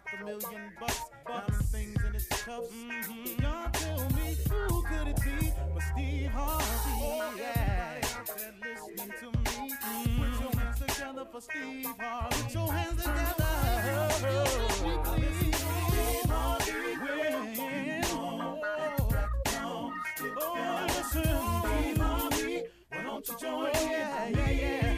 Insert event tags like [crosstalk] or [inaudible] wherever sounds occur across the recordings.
Like a million bucks, diamond things in its cuffs. Mm-hmm. Y'all tell me who could it be but Steve Harvey? Oh, yeah, listening to me. Mm-hmm. Put your hands together for Steve Harvey. Put your hands together. Steve Harvey. When, oh, oh, listen, Steve Harvey. Why don't you join oh, yeah, yeah, yeah.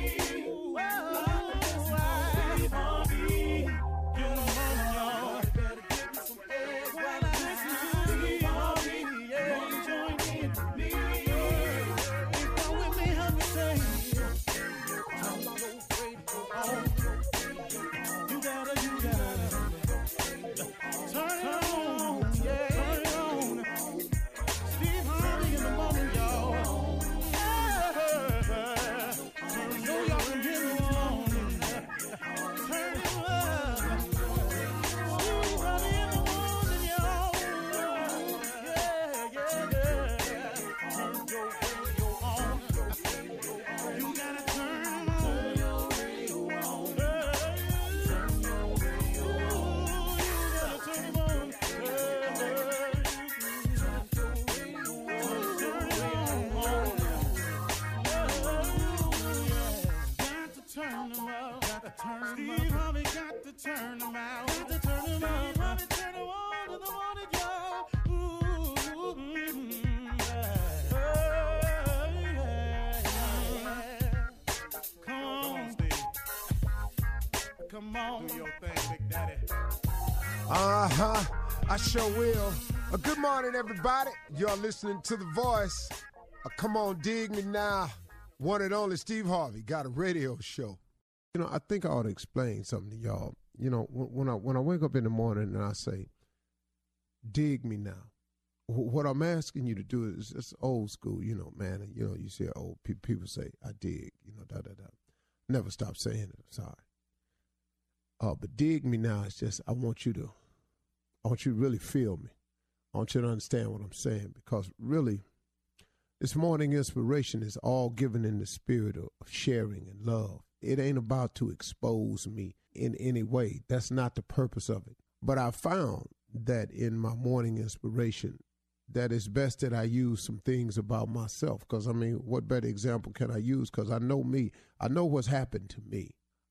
Turn out. Got to turn up. Steve Harvey turn on to the morning, y'all. Ooh, mm, yeah. Yeah. Come on, Steve. Come on. Do your thing, Big Daddy. Uh huh. I sure will. Uh, good morning, everybody. You're listening to The Voice. Uh, come on, dig me now. One and only Steve Harvey got a radio show. You know, I think I ought to explain something to y'all. You know, when, I when I wake up in the morning and I say, "Dig me now," what I'm asking you to do is it's old school. You know, man. You know, you see old pe- people say, "I dig." You know, da da da. Never stop saying it. Sorry. Uh, but dig me now It's just I want you to I want you to really feel me. I want you to understand what I'm saying because really, this morning inspiration is all given in the spirit of sharing and love. It ain't about to expose me in any way. That's not the purpose of it. But I found that in my morning inspiration, that it's best that I use some things about myself. Because, I mean, what better example can I use? Because I know me, I know what's happened to me.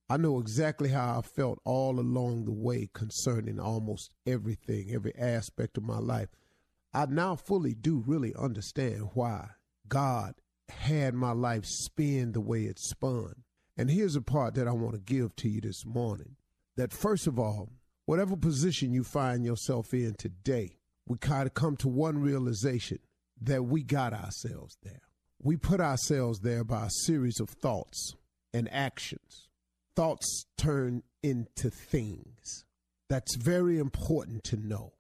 I know exactly how I felt all along the way concerning almost everything, every aspect of my life. I now fully do really understand why God had my life spin the way it spun. And here's a part that I want to give to you this morning that, first of all, whatever position you find yourself in today, we kind of come to one realization that we got ourselves there. We put ourselves there by a series of thoughts and actions thoughts turn into things. That's very important to know.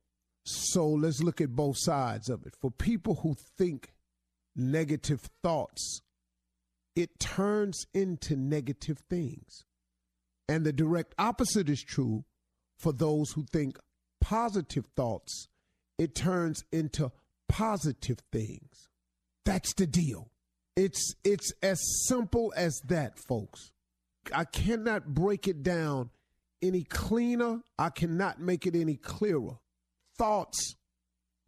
So let's look at both sides of it. For people who think negative thoughts, it turns into negative things. And the direct opposite is true for those who think positive thoughts, it turns into positive things. That's the deal. It's it's as simple as that, folks. I cannot break it down any cleaner. I cannot make it any clearer. Thoughts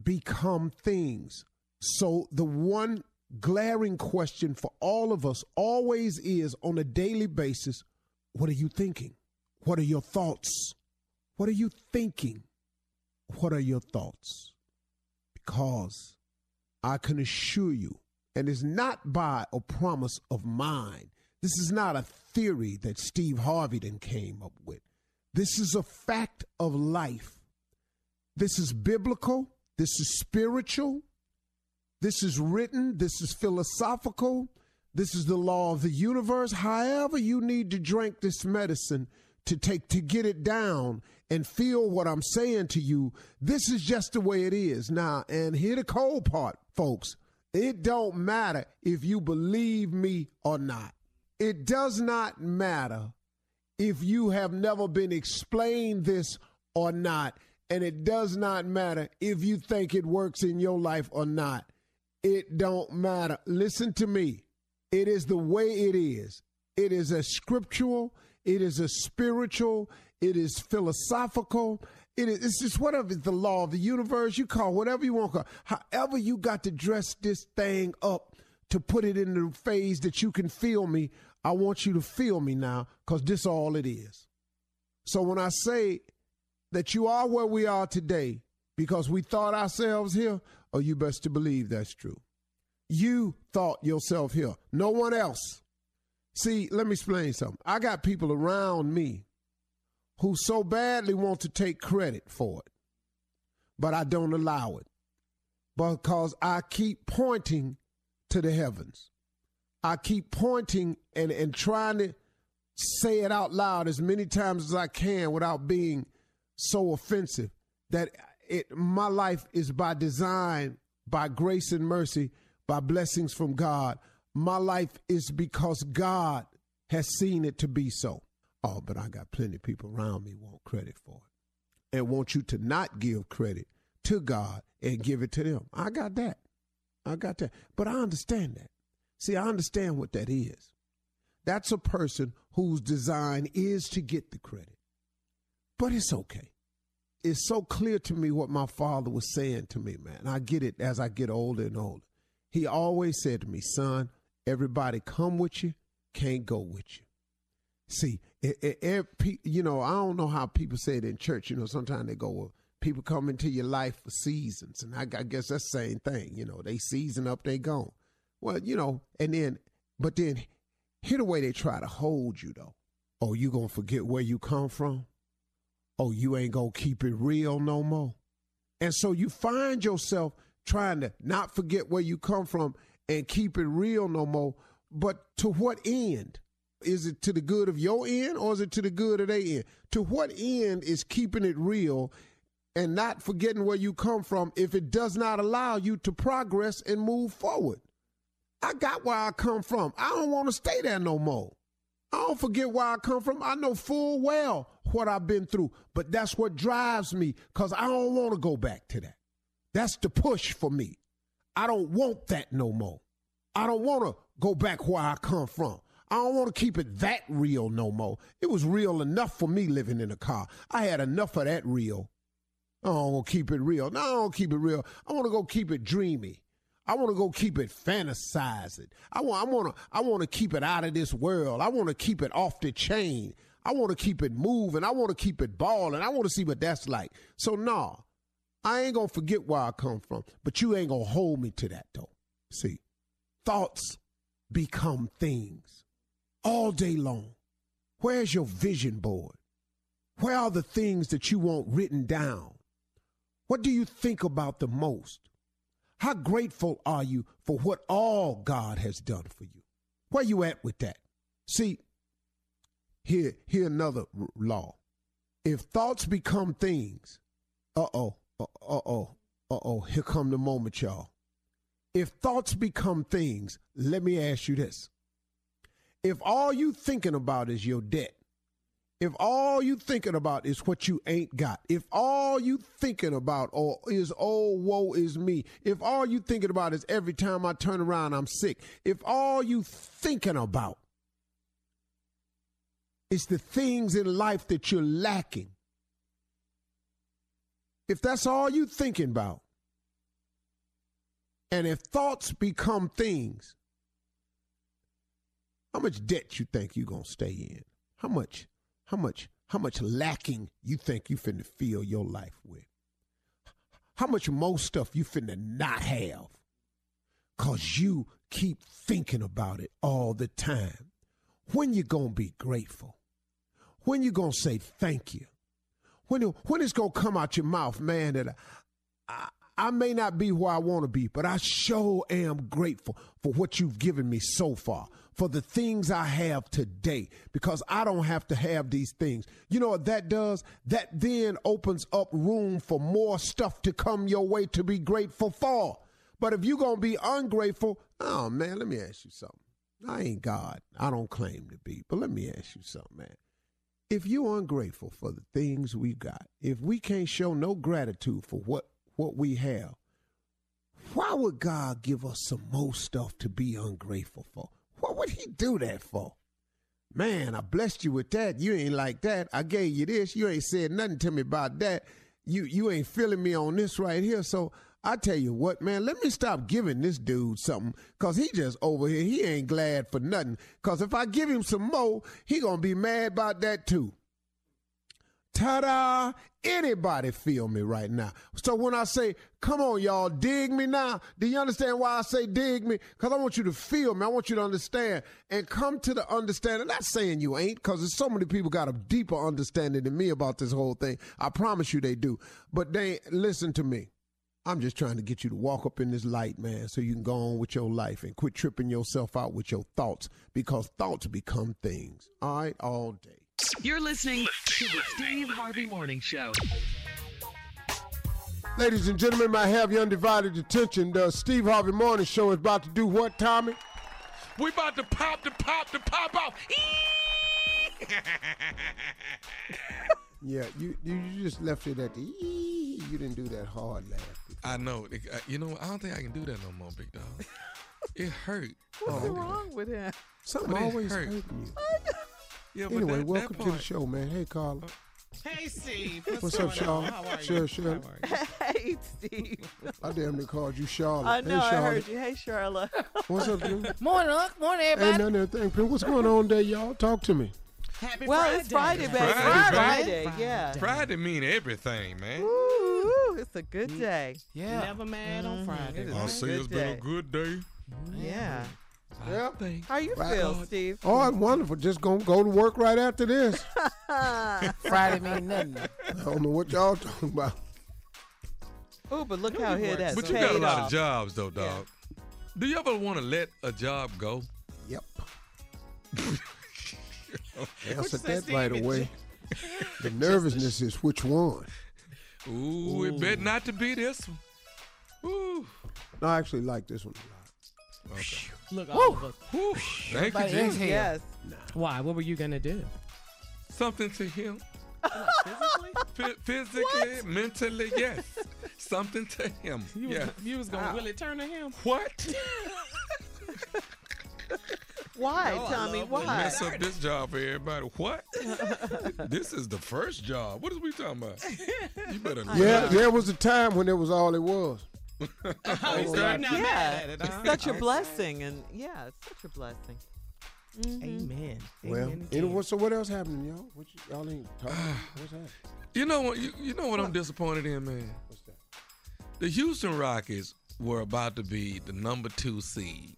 become things. So the one glaring question for all of us always is on a daily basis, what are you thinking? What are your thoughts? What are you thinking? What are your thoughts? Because I can assure you, and it's not by a promise of mine. This is not a theory that Steve Harvey then came up with. This is a fact of life. This is biblical. This is spiritual. This is written. This is philosophical. This is the law of the universe. However, you need to drink this medicine to take to get it down and feel what I'm saying to you. This is just the way it is. Now, and here the cold part, folks. It don't matter if you believe me or not. It does not matter if you have never been explained this or not. And it does not matter if you think it works in your life or not. It don't matter. Listen to me. It is the way it is. It is a scriptural, it is a spiritual, it is philosophical. It is it's just whatever is the law of the universe. You call whatever you want to call. However, you got to dress this thing up to put it in the phase that you can feel me. I want you to feel me now, because this all it is. So when I say that you are where we are today because we thought ourselves here, oh, you best to believe that's true. You thought yourself here, no one else. See, let me explain something. I got people around me who so badly want to take credit for it, but I don't allow it because I keep pointing to the heavens. I keep pointing and, and trying to say it out loud as many times as I can without being so offensive that it my life is by design, by grace and mercy, by blessings from God. My life is because God has seen it to be so. Oh, but I got plenty of people around me want credit for it and want you to not give credit to God and give it to them. I got that. I got that. But I understand that. See, I understand what that is. That's a person whose design is to get the credit. But it's okay. It's so clear to me what my father was saying to me, man. I get it as I get older and older. He always said to me, son, everybody come with you, can't go with you. See, it, it, it, you know, I don't know how people say it in church. You know, sometimes they go, well, people come into your life for seasons. And I, I guess that's the same thing. You know, they season up, they gone. Well, you know, and then, but then, here the way they try to hold you, though. Oh, you gonna forget where you come from? Oh, you ain't gonna keep it real no more. And so you find yourself trying to not forget where you come from and keep it real no more. But to what end? Is it to the good of your end or is it to the good of their end? To what end is keeping it real and not forgetting where you come from if it does not allow you to progress and move forward? I got where I come from. I don't want to stay there no more. I don't forget where I come from. I know full well what I've been through, but that's what drives me because I don't want to go back to that. That's the push for me. I don't want that no more. I don't want to go back where I come from. I don't want to keep it that real no more. It was real enough for me living in a car. I had enough of that real. I don't want to keep it real. No, I don't keep it real. I want to go keep it dreamy. I want to go keep it fantasizing. I want I want to I want to keep it out of this world. I want to keep it off the chain. I want to keep it moving. I want to keep it balling. I want to see what that's like. So nah, I ain't gonna forget where I come from, but you ain't gonna hold me to that though. See, thoughts become things all day long. Where's your vision board? Where are the things that you want written down? What do you think about the most? How grateful are you for what all God has done for you? Where you at with that? See, here, here another r- law. If thoughts become things, uh oh, uh oh, uh oh, here come the moment, y'all. If thoughts become things, let me ask you this. If all you thinking about is your debt, If all you thinking about is what you ain't got, if all you thinking about or is oh woe is me, if all you thinking about is every time I turn around I'm sick, if all you thinking about is the things in life that you're lacking, if that's all you're thinking about, and if thoughts become things, how much debt you think you're gonna stay in? How much, how much, how much lacking you think you finna fill your life with? How much more stuff you finna not have? Cause you keep thinking about it all the time. When you gonna be grateful? When you gonna say thank you? When when it's gonna come out your mouth, man, that I, I may not be where I want to be, but I sure am grateful for what you've given me so far, for the things I have today, because I don't have to have these things. You know what that does? That then opens up room for more stuff to come your way to be grateful for. But if you're going to be ungrateful, oh man, let me ask you something. I ain't God. I don't claim to be, but let me ask you something, man. If you're ungrateful for the things we got, if we can't show no gratitude for what what we have, why would God give us some more stuff to be ungrateful for? What would He do that for? Man, I blessed you with that. You ain't like that. I gave you this. You ain't said nothing to me about that. You you ain't feeling me on this right here. So I tell you what, man, let me stop giving this dude something because he just over here. He ain't glad for nothing. Because if I give him some more, he going to be mad about that too. Ta-da! Anybody feel me right now? So when I say, come on, y'all, dig me now, do you understand why I say dig me? Because I want you to feel me. I want you to understand and come to the understanding. Not saying you ain't, because there's so many people got a deeper understanding than me about this whole thing. I promise you they do. But they listen to me. I'm just trying to get you to walk up in this light, man, so you can go on with your life and quit tripping yourself out with your thoughts because thoughts become things. All right, all day. You're listening to the Steve Harvey Morning Show. Ladies and gentlemen, may I have your undivided attention. The Steve Harvey Morning Show is about to do what, Tommy? We about to pop the pop the pop off. [laughs] Yeah, you you you just left it at the. You didn't do that hard laugh. I know. Uh, You know. I don't think I can do that no more, big dog. [laughs] It hurt. What's wrong with him? Something But it always hurt. hurting you. Yeah, but Anyway, that, welcome that to the show, man. Hey, Carla. Hey, Steve. What's up, going Sean? on? How are you? Sure, sure. You? [laughs] Hey, Steve. I damn near called you Charlotte. I know. Hey, I heard you. Hey, Charlotte. What's up, [laughs] dude? Morning, Unc. Morning, Ain't everybody. none of that thing. What's going on there, y'all? Talk to me. Happy well, Friday. it's Friday, baby. Friday, It's baby. Friday. Yeah. Friday mean everything, man. Ooh, it's a good day. Yeah. Never mad on mm-hmm. Friday. I'll right? say oh, Good it's been a good day. Yeah. Yeah. How you Right. feel, Steve? Oh, I'm wonderful. Just gonna go to work right after this. [laughs] Friday mean nothing. I don't know what y'all talking about. Ooh, but look how here that's But you got a lot off. of jobs, though, dog. Do you ever want to let a job go? Yep. You Answer say, that right away. [laughs] The nervousness is which one? Ooh, it bet not to be this one. Ooh. No, I actually like this one a lot. Okay. Look, all of us. Whew. Thank you, Everybody Jesus. exhale. Yes. Why? What were you gonna do? Something to him. Physically? [laughs] Phy- physically, mentally, yes. Something to him. You was, Yeah. you was gonna Willie Turner him? What? [laughs] Why, Tommy? Why? Mess up this job for everybody. What? [laughs] this is the first job. What is we talking about? You better [laughs] Yeah, there was a time when it was all it was. [laughs] Oh, so you're Yeah. mad it, huh? Such a blessing, and yeah, it's such a blessing. Mm-hmm. Amen. Well, Amen anyway, so what else happening, y'all? What you, y'all ain't talking? [sighs] What's that? You know what? You, you know what I'm disappointed in, man. What's that? The Houston Rockets were about to be the number two seed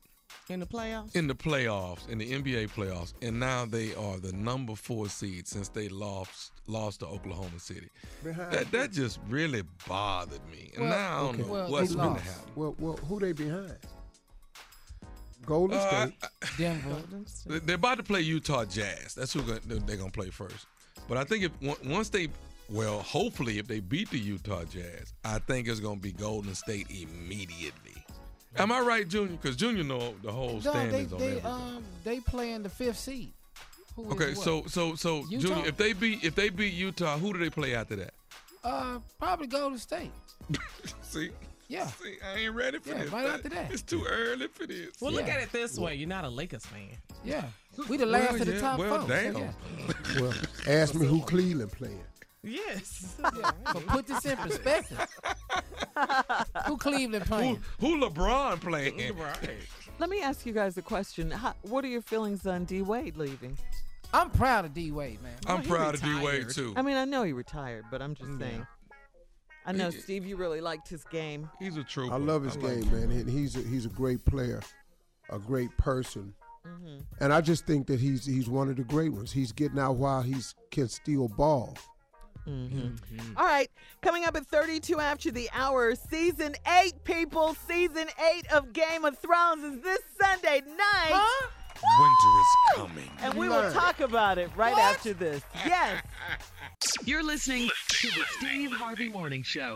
in the playoffs. in the playoffs, in the NBA playoffs, and now they are the number four seed since they lost lost to Oklahoma City. Behind. That that just really bothered me, and Well, now I don't okay. know Well, what's going to happen. Well, well, who they behind? Golden Uh, State. Denver. They- They're about to play Utah Jazz. That's who go- they're going to play first. But I think if once they, well, hopefully if they beat the Utah Jazz, I think it's going to be Golden State immediately. Am I right, Junior? Because Junior know the whole No, they standings on they everything. um they playing the fifth seed. Who is Okay, so so so Utah? Junior, if they beat if they beat Utah, who do they play after that? uh, probably Golden State. [laughs] See, Yeah. see, I ain't ready for Yeah, this. right after that. It's too early for this. Well, look at it this way. You're not a Lakers fan. Yeah. We the last Well, of the yeah, top well, four. damn. So, yeah. [laughs] Well, ask me who Cleveland playing. Yes. Yeah. [laughs] So put this in perspective. Who Cleveland Who, playing? who LeBron playing? right. Let me ask you guys a question. How, what are your feelings on D Wade leaving? I'm proud of D Wade, man. I'm he proud of D Wade too. I mean, I know he retired, but I'm just Yeah. saying. I know, He- Steve, you really liked his game. He's a trooper. I love his like game, him. man. He- He's a, he's a great player, a great person, Mm-hmm. and I just think that he's he's one of the great ones. He's getting out while he's can still ball. Mm-hmm. Mm-hmm. All right, coming up at 32 after the hour, season eight, people. Season eight of Game of Thrones is this Sunday night. Winter is coming. And we will talk about it right after this. Yes. [laughs] You're listening to the Steve Harvey Morning Show.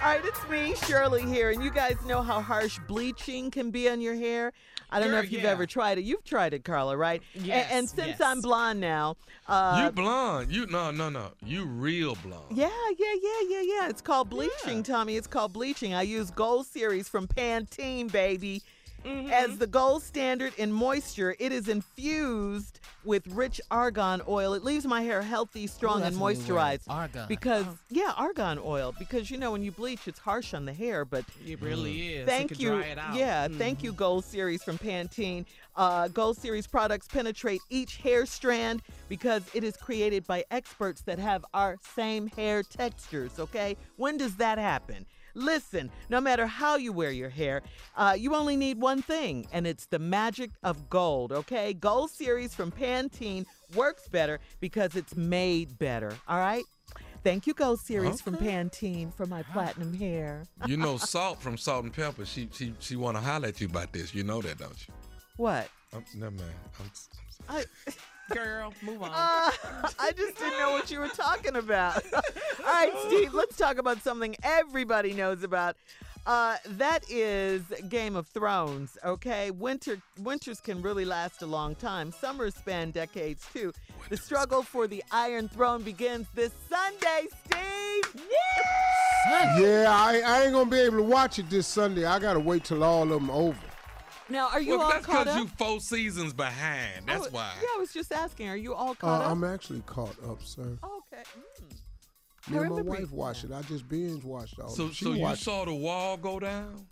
All right, it's me, Shirley, here. And you guys know how harsh bleaching can be on your hair. I don't know if you've yeah. ever tried it. You've tried it, Carla, right? Yes, And, since yes. I'm blonde now, uh, you blonde. You no no no. You real blonde. Yeah, yeah, yeah, yeah, yeah. It's called bleaching, Tommy. It's called bleaching. I use Gold Series from Pantene, baby. Mm-hmm. As the gold standard in moisture, it is infused with rich argan oil. It leaves my hair healthy, strong, Ooh, and that's a new word. moisturized. Argan. Because yeah, argan oil. Because you know when you bleach, it's harsh on the hair, but It really is. Thank it could you. Dry it out. Yeah, thank you, Gold Series from Pantene. Uh, Gold Series products penetrate each hair strand because it is created by experts that have our same hair textures, okay? When does that happen? Listen, no matter how you wear your hair, uh, you only need one thing, and it's the magic of gold, okay? Gold Series from Pantene works better because it's made better, all right? Thank you, Gold Series from Pantene, for my platinum hair. You know [laughs] Salt from Salt and Pepper. She she she want to holler at you about this. You know that, don't you? What? I'm, never mind. I'm, I'm, I. [laughs] Girl, move on. Uh, I just didn't know what you were talking about. [laughs] All right, Steve, let's talk about something everybody knows about. Uh, that is Game of Thrones. Okay, winter winters can really last a long time. Summers span decades too. The struggle for the Iron Throne begins this Sunday, Steve. Yeah, I, I ain't gonna be able to watch it this Sunday. I gotta wait till all of them over. Now, are you well, all that's caught because up? you four seasons behind. That's Oh, why. Yeah, I was just asking. Are you all Uh, caught up? I'm actually caught up, sir. okay. Mm. Me and my wife watched it. I just binge watched all. So of it. She so you watched saw the wall go down?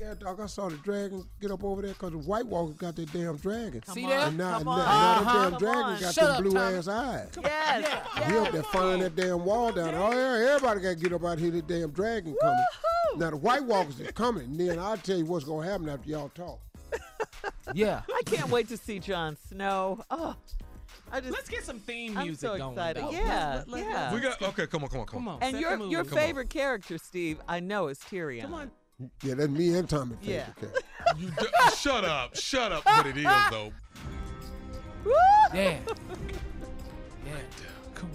Yeah, dog. I saw the dragon get up over there because the White Walker got that damn dragon. Come See on, that? And now, come now, on. now Uh-huh. that damn Come dragon on. got Shut them up, blue Tommy. ass eyes. Yes. He up there firing that damn wall down. Oh yeah, everybody got to get up out here. The damn dragon coming. Woohoo! Now the White Walkers is coming. And then I'll tell you what's gonna happen after y'all talk. [laughs] Yeah. I can't wait to see Jon Snow. Oh, I just Let's get some theme music I'm music so going. excited. though. Yeah, Let- let- yeah. We got okay. Come on, come on, come Come on. on. and set your your Come on. favorite character, Steve, I know is Tyrion. Come on. Yeah, that's me and Tommy. Yeah. favorite. You d- shut up, shut up. What it is [laughs] though. Woo! Yeah. [laughs] Yeah. Come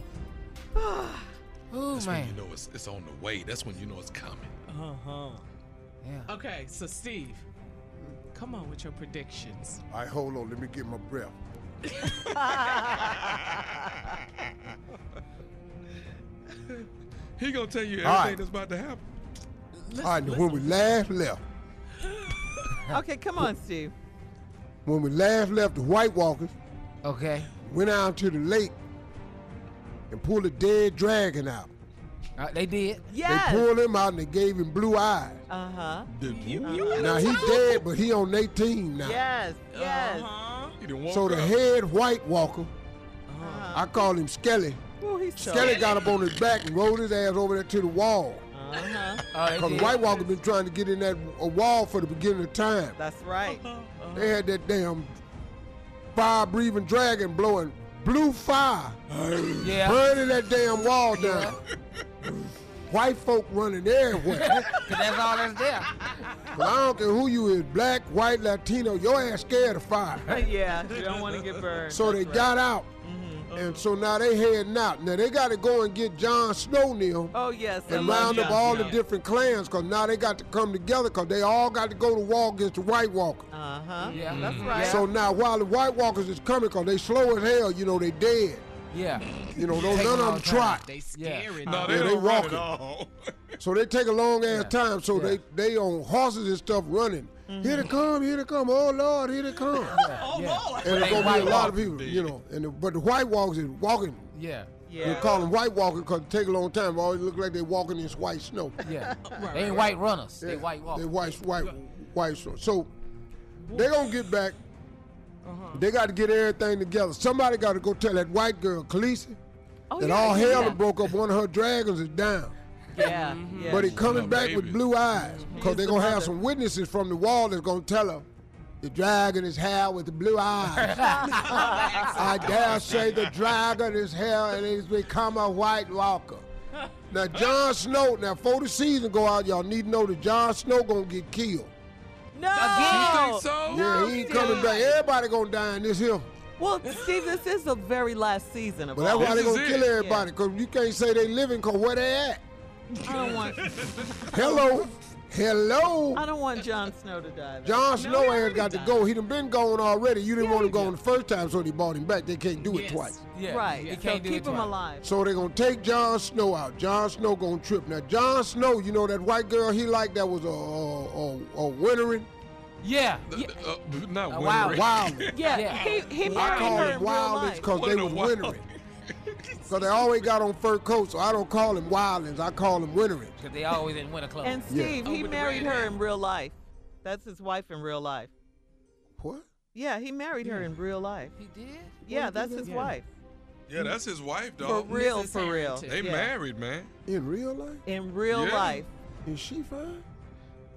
on. Ooh, That's when man. you know it's it's on the way. That's when you know it's coming. Uh huh. Yeah. Okay, so Steve, come on with your predictions. All right, hold on. Let me get my breath. [laughs] He gonna tell you everything All right. that's about to happen. All right, now, when we last left, [laughs] okay, come on, Steve. when we last left the White Walkers, Okay. went out to the lake and pulled a dead dragon out. Uh, they did. Yes. They pulled him out and they gave him blue eyes. Uh huh. You, you Now he dead, but he on their team now. Yes. Yes. Uh-huh. He done woke So the up. head White Walker, Uh-huh. I call him Skelly. Ooh, he's so. Skelly got up on his back and rolled his ass over there to the wall. Uh-huh. Uh huh. Oh, Because did. White Walker been trying to get in that a wall for the beginning of time. That's right. Uh-huh. Uh-huh. They had that damn fire-breathing dragon blowing blue fire, Yeah. burning that damn wall down. White folk running everywhere. [laughs] Cause that's all that's there. But I don't care who you is, black, white, Latino, your ass scared of fire. [laughs] yeah. You don't want to get burned. So they right. got out mm-hmm. And so now they heading out. Now they got to go and get Jon Snow now Oh yes. And love round up Jon all Snow. the different clans because now they got to come together because they all got to go to war against the White Walker. Uh huh. Yeah. That's right. So now while the White Walkers is coming because they slow as hell, you know, they dead. Yeah. You know, don't none of them time. trot. They Yeah. scary. No, they Yeah, they don't walking. So they take a long ass Yeah. time. So Yeah. they they on horses and stuff running. Here they come, here they come. Oh Lord, here they come. [laughs] Oh, Yeah. Lord. And They it's gonna be a lot of people, you know. And the, but the White Walkers is walking. Yeah. yeah. We call them White Walkers because it take a long time. It always look like they're walking in this white snow. Yeah. [laughs] They ain't white runners. They white walkers. They white, white, white snow. So they gonna get back. Uh-huh. They got to get everything together. Somebody got to go tell that white girl, Khaleesi, Oh, that yeah, all hell yeah. broke up. One of her dragons is down. Yeah. Mm-hmm. yeah. But he coming back baby. with blue eyes because they're the going to have some witnesses from the wall that's going to tell her the dragon is hell with the blue eyes. [laughs] I dare say the dragon is hell and he's become a white walker. Now, Jon Snow, now, before the season go out, y'all need to know that Jon Snow going to get killed. no. You think so? Yeah, he ain't coming back. Everybody going to die in this hill. Well, Steve, this is the very last season of But that's why they This gonna it. kill everybody because you can't say they living because where they at? I don't want. [laughs] Hello? Hello? I don't want Jon Snow to die. though. Jon he Snow has already got to died. go. He done been gone already. You didn't Yeah, want he him gone did. the first time, so they bought him back. They can't do it twice. Yeah. Right. You So can't do keep it him twice. alive. So they're gonna take Jon Snow out. Jon Snow gonna trip. Now Jon Snow, you know that white girl he liked that was a a, a, a wintering, Yeah. Yeah. uh, not A winter. wild- wild. Yeah, Yeah. he he I married call her them in wildlings because they a was wild- wintering. [laughs] Because they always got on fur coats, so I don't call them wildlings. I call them wintering. Because they always in winter clothes. And Steve, Oh, he married her in real life. That's his wife in real life. What? Yeah, he married her in real life. he did? Yeah, that's his Yeah. wife. Yeah, that's his wife, dog. For real, for real. Harington. They Yeah. married, man. In real life? In real Yeah. life. Is she fine?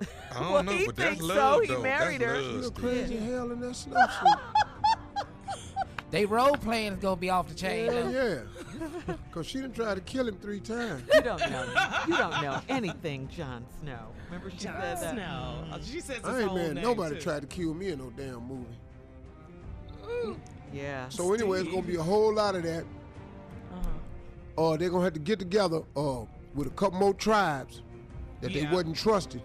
I don't Well, know, he but that's thinks so. love, He though. married that's her. Love, She Steve. crazy hell in that snowsuit. [laughs] They role playing is gonna be off the chain. Hell now. yeah. Because [laughs] she didn't try to kill him three times. You don't know. You don't know anything, Jon Snow. Remember she Jon said that? Snow. Oh, She says his I ain't man. name, Nobody too. tried to kill me in no damn movie. Yeah. So anyway, it's gonna be a whole lot of that. Uh-huh. Uh, they're gonna have to get together uh, with a couple more tribes that Yeah. they wasn't trusting.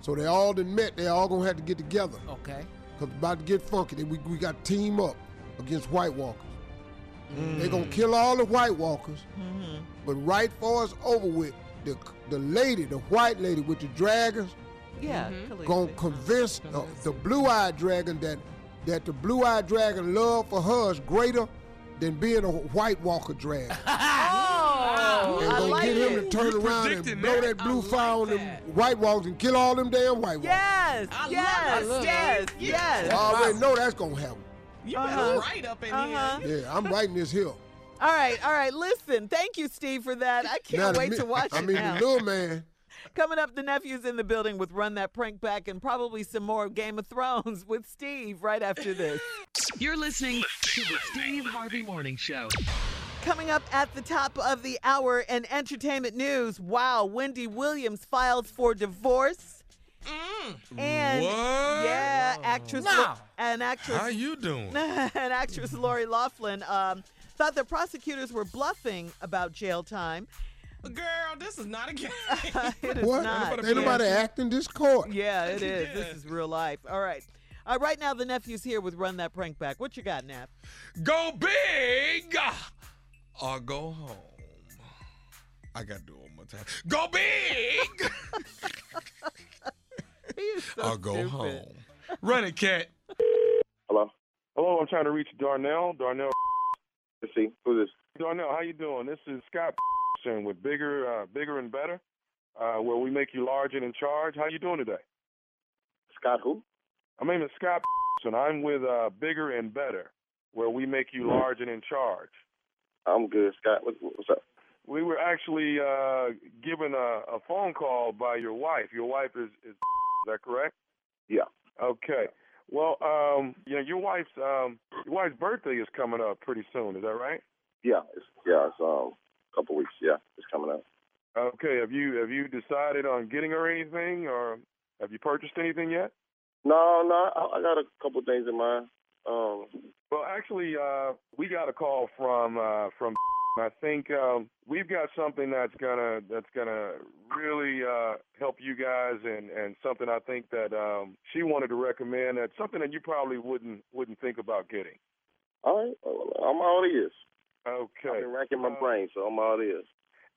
So they all done met. They all gonna have to get together. Okay. Cause it's about to get funky. Then we, we got to team up against White Walkers. They're gonna kill all the White Walkers. But right before it's over with, the the lady, the white lady with the dragons, Yeah. Mm-hmm. Gonna convince the, the blue-eyed dragon that that the blue-eyed dragon love for her is greater than being a White Walker dragon. [laughs] Oh, and gonna like get him it. to turn You around and blow that. that blue I fire on like them. White Walkers and kill all them damn White Walkers. Yes. I love yes. it, Yes. Steve. Yes. I already know that's gonna happen. You Uh-huh. better right up in Uh-huh. here. Yeah, I'm writing this hill. All right. All right. Listen. Thank you, Steve, for that. I can't Now, wait mi- to watch I it mean, now. the little man. [laughs] Coming up, the nephew's in the building with Run That Prank Back and probably some more Game of Thrones with Steve right after this. [laughs] You're listening to the Steve Harvey Morning Show. Coming up at the top of the hour in entertainment news, wow, Wendy Williams files for divorce. And What? yeah, actress No. and actress How you doing? [laughs] and actress Lori Loughlin um, thought the prosecutors were bluffing about jail time. Girl, this is not a game. [laughs] it is What? [laughs] not. Ain't nobody acting this court. Yeah, it is. Yeah. This is real life. All right. Uh, right now, the nephew's here with Run That Prank Back. What you got, Nap? Go big or go home. I got to do it one more time. Go big He is [laughs] so or go stupid. home. [laughs] Run it, cat. Hello. Hello, I'm trying to reach Darnell. Darnell. Let's see. Who's this? Darnell, how you doing? This is Scott with Bigger, uh, Bigger and Better, uh, where we make you large and in charge. How you doing today? Scott who? My name is Scott and I'm with uh, Bigger and Better, where we make you large and in charge. I'm good, Scott. What, what's up? We were actually uh, given a, a phone call by your wife. Your wife is, is, is that correct? Yeah. Okay. Well, um, you know, your wife's um, your wife's birthday is coming up pretty soon. Is that right? Yeah, it's yeah, it's um a couple weeks. Yeah, it's coming up. Okay. Have you have you decided on getting her anything, or have you purchased anything yet? No, no, I, I got a couple things in mind. Um, Well, actually, uh, we got a call from uh, from. I think um, we've got something that's gonna that's gonna really uh, help you guys, and and something I think that um, she wanted to recommend. That's something that you probably wouldn't wouldn't think about getting. all right, I'm all ears. Okay. I've been racking my Uh, brain, so I'm all ears.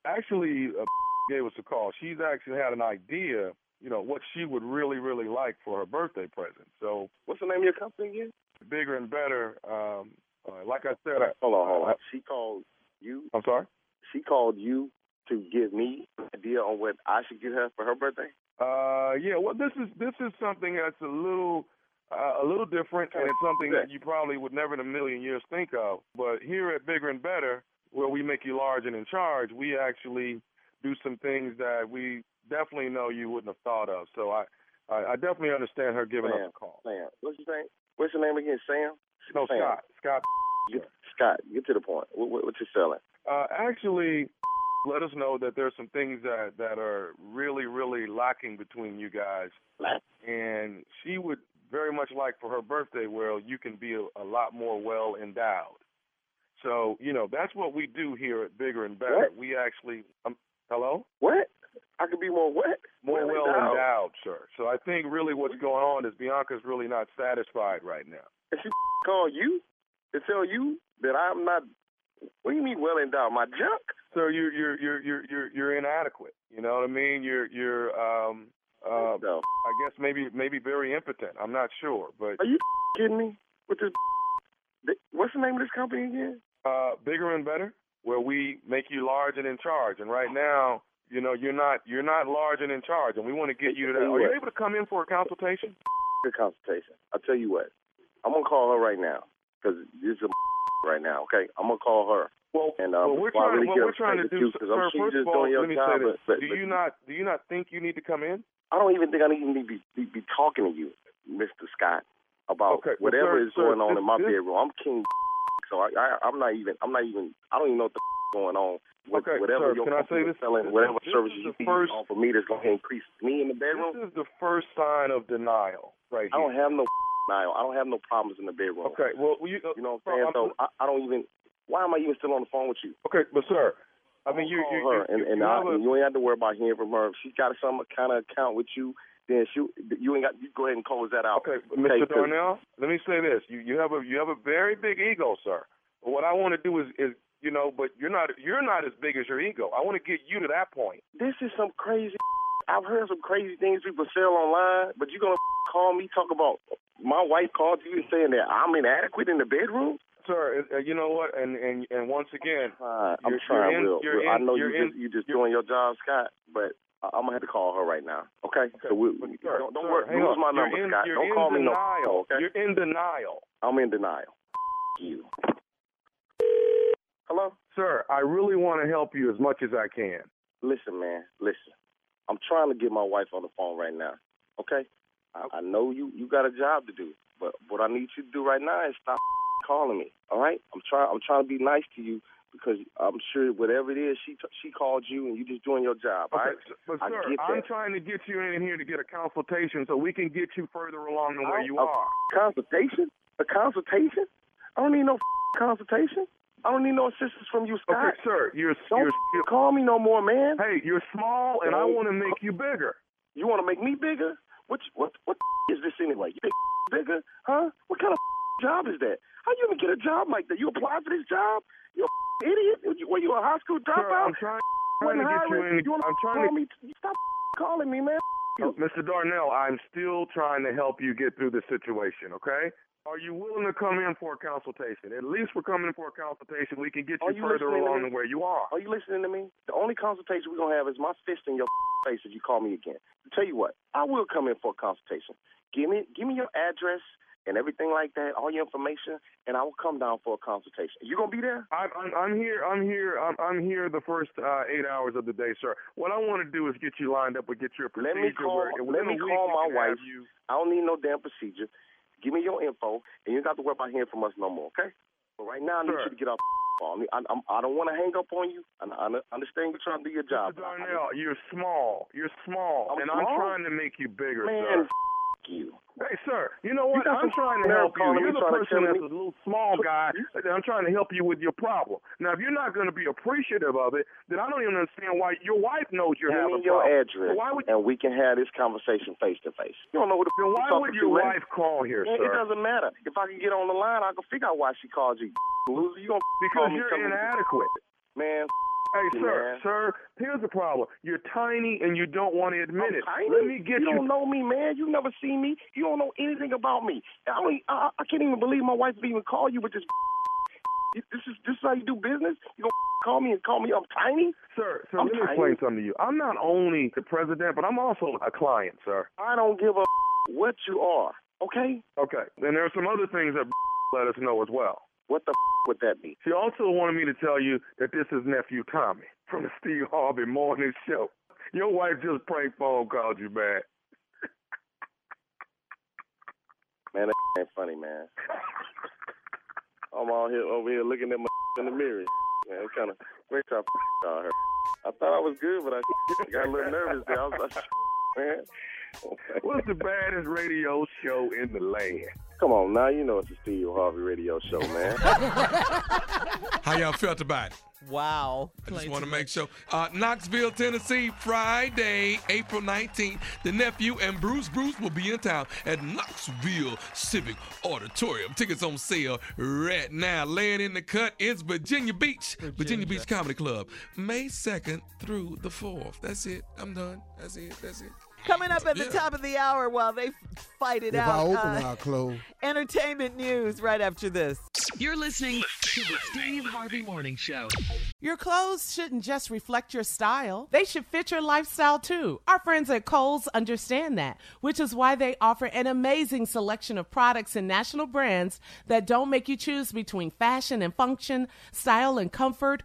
Actually, uh, [laughs] gave us a call. She's actually had an idea. You know what she would really really like for her birthday present. So What's the name of your company again? bigger and better. Um, uh, like I said, I, Hold on, hold on. She called you. I'm sorry. She called you to give me an idea on what I should get her for her birthday. Uh, yeah. Well, this is this is something that's a little uh, a little different, and it's something that you probably would never in a million years think of. But here at Bigger and Better, where we make you large and in charge, we actually do some things that we definitely know you wouldn't have thought of. So I I, I definitely understand her giving Sam, us a call. Sam, what's your name? What's your name again? Sam. No, Sam. Scott. Scott. Get, Scott, get to the point. What, what, what you selling? Uh, actually, [laughs] let us know that there's some things that that are really, really lacking between you guys. And she would very much like for her birthday, where you can be a, a lot more well endowed. So you know that's what we do here at Bigger and Better. What? We actually, um, hello, What? I could be more what? more Well well endowed. endowed, sir. So I think really what's going on is Bianca's really not satisfied right now. And she [laughs] call you to tell you that I'm not. What do you mean well endowed? My junk? So you're you're you're you're you're you're inadequate. You know what I mean? You're you're um uh. I guess maybe maybe very impotent. I'm not sure, but Are you kidding me? With this? What's the name of this company again? uh bigger and better, where we make you large and in charge. And right now, you know, you're not you're not large and in charge, and we want to get you to that. Are you able to come in for a consultation? Good consultation. I'll tell you what. I'm gonna call her right now because this is a right now. Okay, I'm gonna call her. Well, and um, well, we're trying. Really what we're trying to do, with you, 'cause sir. I'm First of all, let me job, say this: but- Do but- you not do you not think you need to come in? I don't even think I need to be, be, be talking to you, Mr. Scott, about Okay, whatever sir, is sir, going on this- in my this- bedroom. I'm king, [laughs] so I, I I'm not even I'm not even I don't even know what the [laughs] going on. With Okay, whatever sir, your can I say is this? selling, whatever this services is you first- offer me that's gonna increase me in the bedroom. This is the first sign of denial, right I here. don't have no I don't have no problems in the bedroom. Okay, well, you, uh, You know what I'm uh, saying? I'm- So I, I don't even. Why am I even still on the phone with you? Okay, but sir, I mean, you you her, you, and, you, and, you I, and you ain't have to worry about hearing from her. If she's got some kind of account with you, then she you ain't got. You go ahead and close that out. Okay, but Okay, Mr. Darnell, let me say this: you you have a you have a very big ego, sir. But what I want to do is is you know, but you're not you're not as big as your ego. I want to get you to that point. This is some crazy. I've heard some crazy things people sell online, but you're gonna call me talk about my wife called you and saying that I'm inadequate in the bedroom? Sir, uh, you know what? And and and once again, I'm trying you're in, you're real. I know you're you in, just you just doing your job, Scott, but I- I'm gonna have to call her right now. Okay? so we, we- Sir, don't don't sir, Lose my number, in- Scott. Don't in call me no. denial. Okay? You're in denial. I'm in denial. You. Hello? Sir, I really want to help you as much as I can. Listen, man. Listen. I'm trying to get my wife on the phone right now. Okay? I, I know you you got a job to do, but what I need you to do right now is stop calling me. All right? I'm trying I'm trying to be nice to you because I'm sure whatever it is she t- she called you and you just doing your job. all Okay, right? but I sir, I'm trying to get you in here to get a consultation so we can get you further along than where you A are. Consultation? A consultation? I don't need no consultation. I don't need no assistance from you, Scott. Okay, sir, you're Don't you're, you're call me no more, man. Hey, you're small, and I want to make you bigger. You want to make me bigger? What what what [laughs] is this anyway? You make [laughs] bigger, huh? What kind of [laughs] job is that? How you even get a job like that? You apply for this job? You idiot? Were you, a high school Sir, dropout? I'm trying, trying to get you in. You I'm trying call to. me? Stop calling me, man. Mr. Darnell, I'm still trying to help you get through the situation. Okay? Are you willing to come in for a consultation? At least we're coming in for a consultation. We can get you, you further along than where you are. Are you listening to me? The only consultation we're gonna have is my fist in your [laughs] face if you call me again. tell you what, I will come in for a consultation. Give me give me your address and everything like that, all your information, and I will come down for a consultation. You gonna be there? I'm, I'm, I'm here. I'm here. I'm, I'm here the first uh, eight hours of the day, sir. What I want to do is get you lined up and get your procedure. Let me call. where, Let me call my wife. You, I don't need no damn procedure. Give me your info, and you don't have to worry about hearing from us no more. Okay? But right now, I need Sir. you to get off. [laughs] I, mean, I, I'm, I don't want to hang up on you. I, I understand you're trying to do your job. Mr. but I- Darnell, you're small. You're small, I'm and I'm trying to make you bigger, Man, sir. You. Hey, sir, you know what? You I'm trying to help you. You're the person that's me- a little small guy. I'm trying to help you with your problem. Now, if you're not going to be appreciative of it, then I don't even understand why your wife knows you're Give having a me your problem. address, So why would and we can have this conversation face to face. You don't know who the then why would your wife call here, sir? It doesn't matter. If I can get on the line, I can figure out why she called you. [laughs] Loser, you gonna because you're inadequate. Man, Hey, sir, man. sir, here's the problem. You're tiny and you don't want to admit I'm it. tiny. Let me get you you. don't know me, man. You never seen me. You don't know anything about me. I, don't, I, I can't even believe my wife would even call you with this. [laughs] This is this is how you do business. You gonna [laughs] call me and call me I'm tiny? Sir, sir, I'm let me tiny. explain something to you. I'm not only the president, but I'm also a client, sir. I don't give a [laughs] what you are. Okay? Okay. And there are some other things that let us know as well. What the would that be? She also wanted me to tell you that this is nephew Tommy from the Steve Harvey Morning Show. Your wife just prank phone called you back. Man, that ain't funny, man. I'm all here over here looking at my in the mirror. Man, it kind of makes I call her. I thought I was good, but I [laughs] got a little nervous there. I was like, [laughs] man. What's the baddest radio show in the land? Come on, now you know it's the Steve Harvey Radio Show, man. [laughs] How y'all felt about it? Wow. I just want to make sure. Uh, Knoxville, Tennessee, Friday, April 19th. The nephew and Bruce Bruce will be in town at Knoxville Civic Auditorium. Tickets on sale right now. Laying in the cut is Virginia Beach, Virginia, Beach Comedy Club, May 2nd through the 4th. That's it. I'm done. That's it. That's it. Coming up at the top of the hour while they fight it If out. I open, uh, I'll close. [laughs] entertainment news right after this. You're listening to the Steve Harvey Morning Show. Your clothes shouldn't just reflect your style, they should fit your lifestyle too. Our friends at Kohl's understand that, which is why they offer an amazing selection of products and national brands that don't make you choose between fashion and function, style and comfort.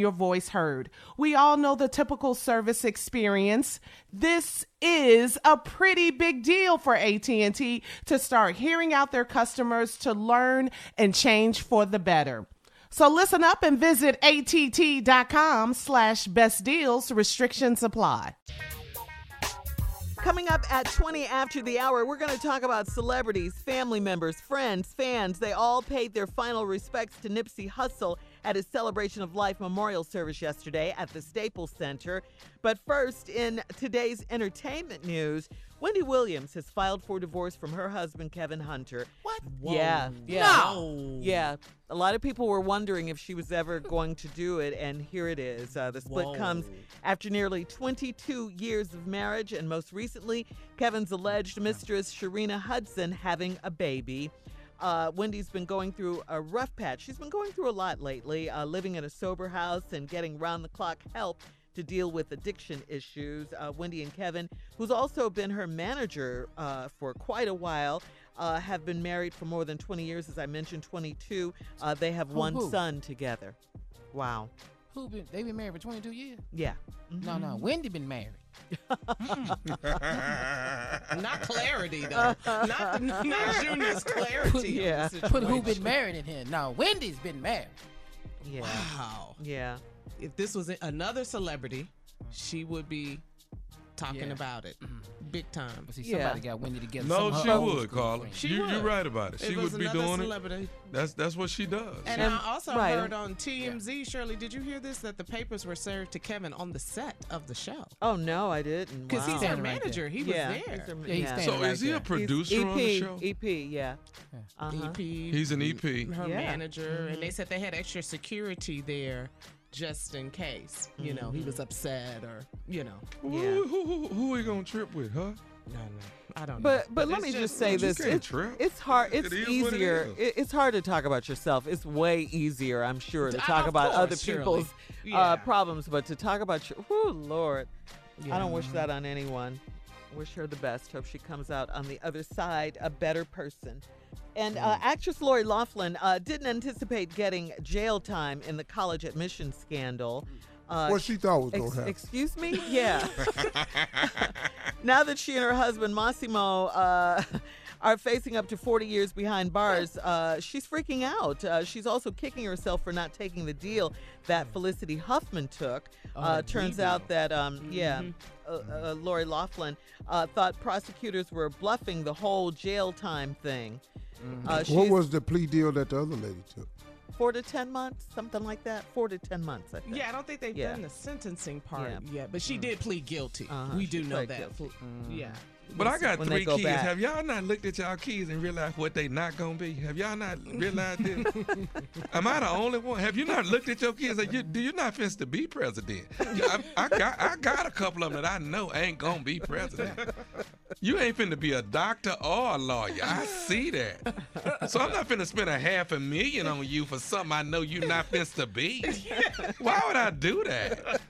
your voice heard. We all know the typical service experience. This is a pretty big deal for AT&T to start hearing out their customers to learn and change for the better. So listen up and visit att.com slash best deals. Restrictions apply. Coming up at 20 after the hour, we're going to talk about celebrities, family members, friends, fans. They all paid their final respects to Nipsey Hussle at his celebration of life memorial service yesterday at the Staples Center. But first, in today's entertainment news, Wendy Williams has filed for divorce from her husband, Kevin Hunter. What? Yeah, yeah, yeah. A lot of people were wondering if she was ever going to do it, and here it is. Uh, the split Whoa. comes after nearly 22 years of marriage, and most recently, Kevin's alleged mistress, Sharina Hudson, having a baby. Uh, Wendy's been going through a rough patch. She's been going through a lot lately, uh, living in a sober house and getting round the clock help to deal with addiction issues. Uh, Wendy and Kevin, who's also been her manager uh, for quite a while, uh, have been married for more than 20 years. As I mentioned, 22. Uh, they have Who, one who? son together. Wow. Who been? They been married for 22 years. Yeah. No, no. Wendy been married. Mm. [laughs] Not clarity though. not, not Junior's clarity. Put, yeah. Put who been married in here? Now Wendy's been married. Yeah. Wow. Yeah. If this was another celebrity, she would be talking Yeah. about it big time. But see, Yeah. somebody got Wendy together. No, Some she would, school Carla. She you, would. You're right about it. She it would be doing celebrity. it. That's that's what she does. And And- I also right. heard on TMZ, Shirley, did you hear this? That the papers were served to Kevin on the set of the show. Oh, no, I didn't. Because wow. he's her Standing right manager. He was yeah. there. He's her- Yeah, he's yeah. so right is he a producer He's on the show? EP, EP, yeah. Uh-huh. EP. He's an E EP. her Yeah. manager, and they said they had extra security there just in case. You know, he was upset or you know. Who, Yeah. who, who, who we gonna trip with, huh? No, no, I don't know. But but, let me just say this: it's, it's hard. It's it easier. is. It- it's hard to talk about yourself. It's way easier, I'm sure, to Uh, talk of about course, other people's Yeah. uh, problems, but to talk about your, whoo, Lord, I don't wish that on anyone. Wish her the best. Hope she comes out on the other side a better person. And uh, Mm. actress Lori Loughlin uh, didn't anticipate getting jail time in the college admission scandal. Uh, What she thought was Ex- gonna happen. excuse me? [laughs] Yeah. [laughs] now that she and her husband Massimo uh, [laughs] are facing up to 40 years behind bars, uh, she's freaking out. Uh, she's also kicking herself for not taking the deal that Felicity Huffman took. Oh, uh, the turns out that, um, yeah, uh, uh, Lori Loughlin uh, thought prosecutors were bluffing the whole jail time thing. Uh, What was the plea deal that the other lady took? four to 10 months, something like that. Four to 10 months, I think. Yeah, I don't think they've Yeah. done the sentencing part Yeah. yet, but she did plead guilty. Uh-huh, we do know that. guilty. Yeah. But I got three go kids. back. Have y'all not looked at y'all kids and realized what they not gonna be? Have y'all not realized this? [laughs] Am I the only one? Have you not looked at your kids? Like, you, do you not fence to be president? I, I got I got a couple of them that I know ain't gonna be president. You ain't finna be a doctor or a lawyer. I see that. So I'm not finna spend a half a million on you for something I know you not finna to be. [laughs] Why would I do that?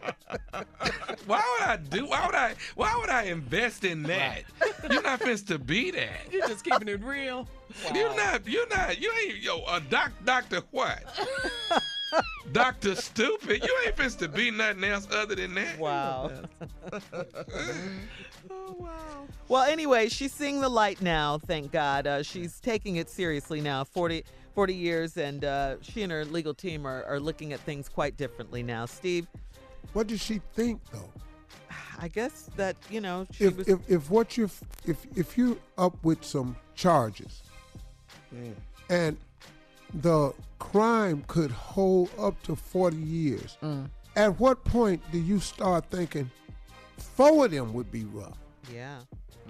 [laughs] Why would I do? Why would I? Why would I invest in that? [laughs] You're not finna to be that. You're just keeping it real. You're not. You're not. You ain't. Yo, a doc. Doctor what? [laughs] Doctor stupid. You ain't finna to be nothing else other than that. Wow. Oh wow. Well, anyway, she's seeing the light now, thank God. Uh, she's taking it seriously now, 40, 40 years, and uh, she and her legal team are, are looking at things quite differently now. Steve, What did she think though? I guess that, you know, she If was. if if what you if if you're up with some charges, mm. and the crime could hold up to forty years, mm. at what point do you start thinking four of them would be rough? yeah.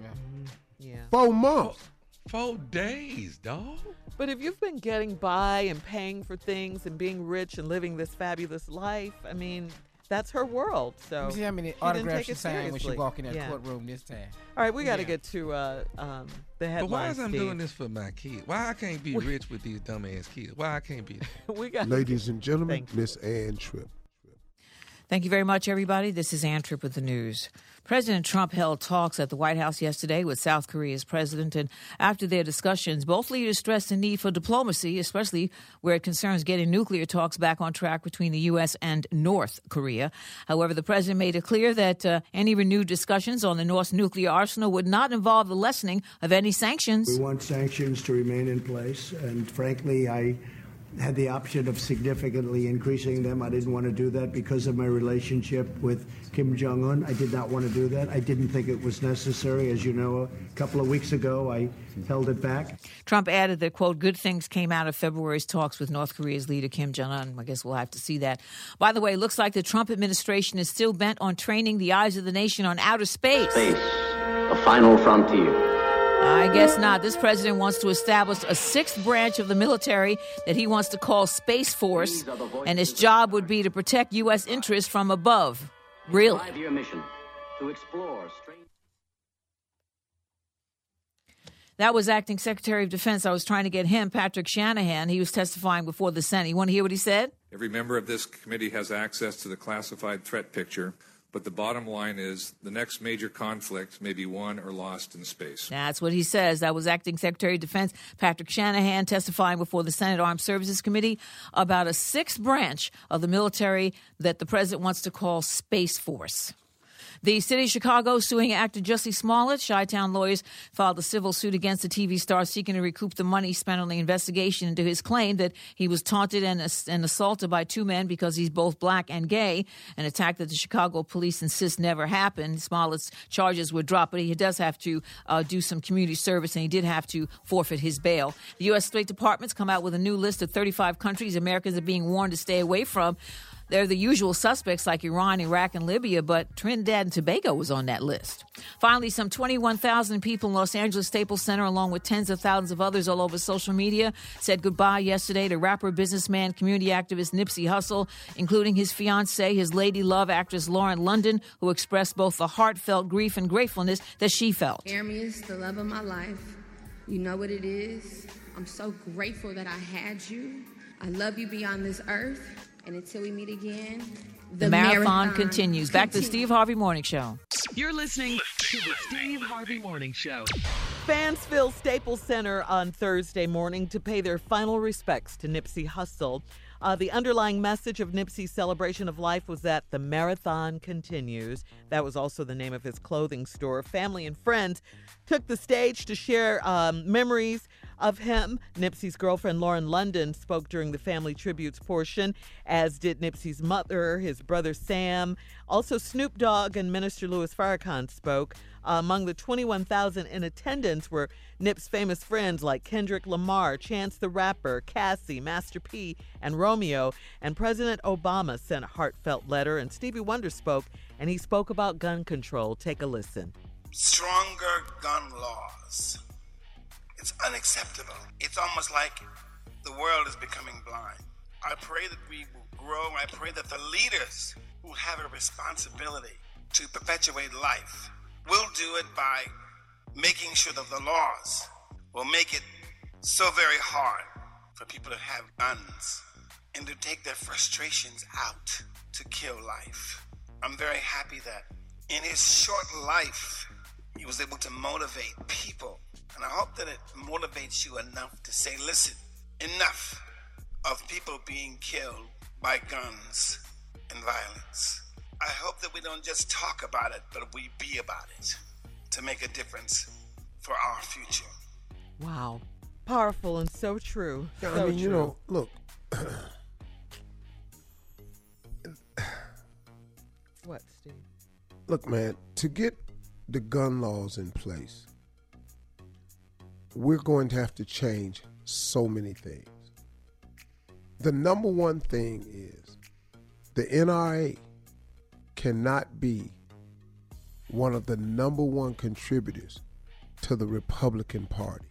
Yeah. Mm-hmm. Yeah. Four months. Four days, dog. But if you've been getting by and paying for things and being rich and living this fabulous life, I mean, that's her world. So Let me see how many she didn't autographs take she it signed when she seriously. walked in that Yeah. courtroom this time. All right, we got to Yeah. get to uh, um, the But why is I'm Steve. doing this for my kids? Why I can't be [laughs] rich with these dumbass kids? Why I can't be? [laughs] we got Ladies and gentlemen, Miss Ann Tripp. Thank you very much, everybody. This is Ann Tripp with the news. President Trump held talks at the White House yesterday with South Korea's president, and after their discussions, both leaders stressed the need for diplomacy, especially where it concerns getting nuclear talks back on track between the U.S. and North Korea. However, the president made it clear that uh, any renewed discussions on the North's nuclear arsenal would not involve the lessening of any sanctions. We want sanctions to remain in place, and frankly, I had the option of significantly increasing them. I didn't want to do that because of my relationship with Kim Jong un. I did not want to do that. I didn't think it was necessary. As you know, a couple of weeks ago, I held it back. Trump added that, quote, good things came out of February's talks with North Korea's leader Kim Jong un. I guess we'll have to see that. By the way, it looks like the Trump administration is still bent on training the eyes of the nation on outer space. Space, The final frontier. I guess not. This president wants to establish a sixth branch of the military that he wants to call Space Force, and its job would be to protect U.S. interests from above. Really? Five-year mission to explore strange. That was acting Secretary of Defense. I was trying to get him, Patrick Shanahan. He was testifying before the Senate. You want to hear what he said? Every member of this committee has access to the classified threat picture, but the bottom line is the next major conflict may be won or lost in space. That's what he says. That was acting Secretary of Defense Patrick Shanahan testifying before the Senate Armed Services Committee about a sixth branch of the military that the president wants to call Space Force. The city of Chicago suing actor Jussie Smollett. Chi-Town lawyers filed a civil suit against the TV star seeking to recoup the money spent on the investigation into his claim that he was taunted and, and assaulted by two men because he's both black and gay, an attack that the Chicago police insist never happened. Smollett's charges were dropped, but he does have to uh, do some community service and he did have to forfeit his bail. The U.S. State Department's come out with a new list of 35 countries Americans are being warned to stay away from. They're the usual suspects like Iran, Iraq, and Libya, but Trinidad and Tobago was on that list. Finally, some 21,000 people in Los Angeles Staples Center, along with tens of thousands of others all over social media, said goodbye yesterday to rapper, businessman, community activist Nipsey Hussle, including his fiancee, his lady love actress Lauren London, who expressed both the heartfelt grief and gratefulness that she felt. Ermias is the love of my life. You know what it is. I'm so grateful that I had you. I love you beyond this earth. And until we meet again, the, the marathon, marathon, continues. Back to Steve Harvey Morning Show. You're listening to the Steve Harvey Morning Show. Fans filled Staples Center on Thursday morning to pay their final respects to Nipsey Hussle. Uh, the underlying message of Nipsey's celebration of life was that the marathon continues. That was also the name of his clothing store. Family and friends took the stage to share um, memories of him. Nipsey's girlfriend Lauren London spoke during the family tributes portion, as did Nipsey's mother, his brother Sam. Also, Snoop Dogg and Minister Louis Farrakhan spoke. Uh, among the 21,000 in attendance were Nip's famous friends like Kendrick Lamar, Chance the Rapper, Cassie, Master P, and Romeo. And President Obama sent a heartfelt letter, and Stevie Wonder spoke, and he spoke about gun control. Take a listen. Stronger gun laws it's unacceptable. It's almost like the world is becoming blind. I pray that we will grow. I pray that the leaders who have a responsibility to perpetuate life will do it by making sure that the laws will make it so very hard for people to have guns and to take their frustrations out to kill life. I'm very happy that in his short life, he was able to motivate people and I hope that it motivates you enough to say, listen, enough of people being killed by guns and violence. I hope that we don't just talk about it, but we be about it to make a difference for our future. Wow. Powerful and so true. Yeah, so I mean, true. you know, look. [clears throat] what, Steve? Look, man, to get the gun laws in place, we're going to have to change so many things. The number one thing is the NRA cannot be one of the number one contributors to the Republican Party.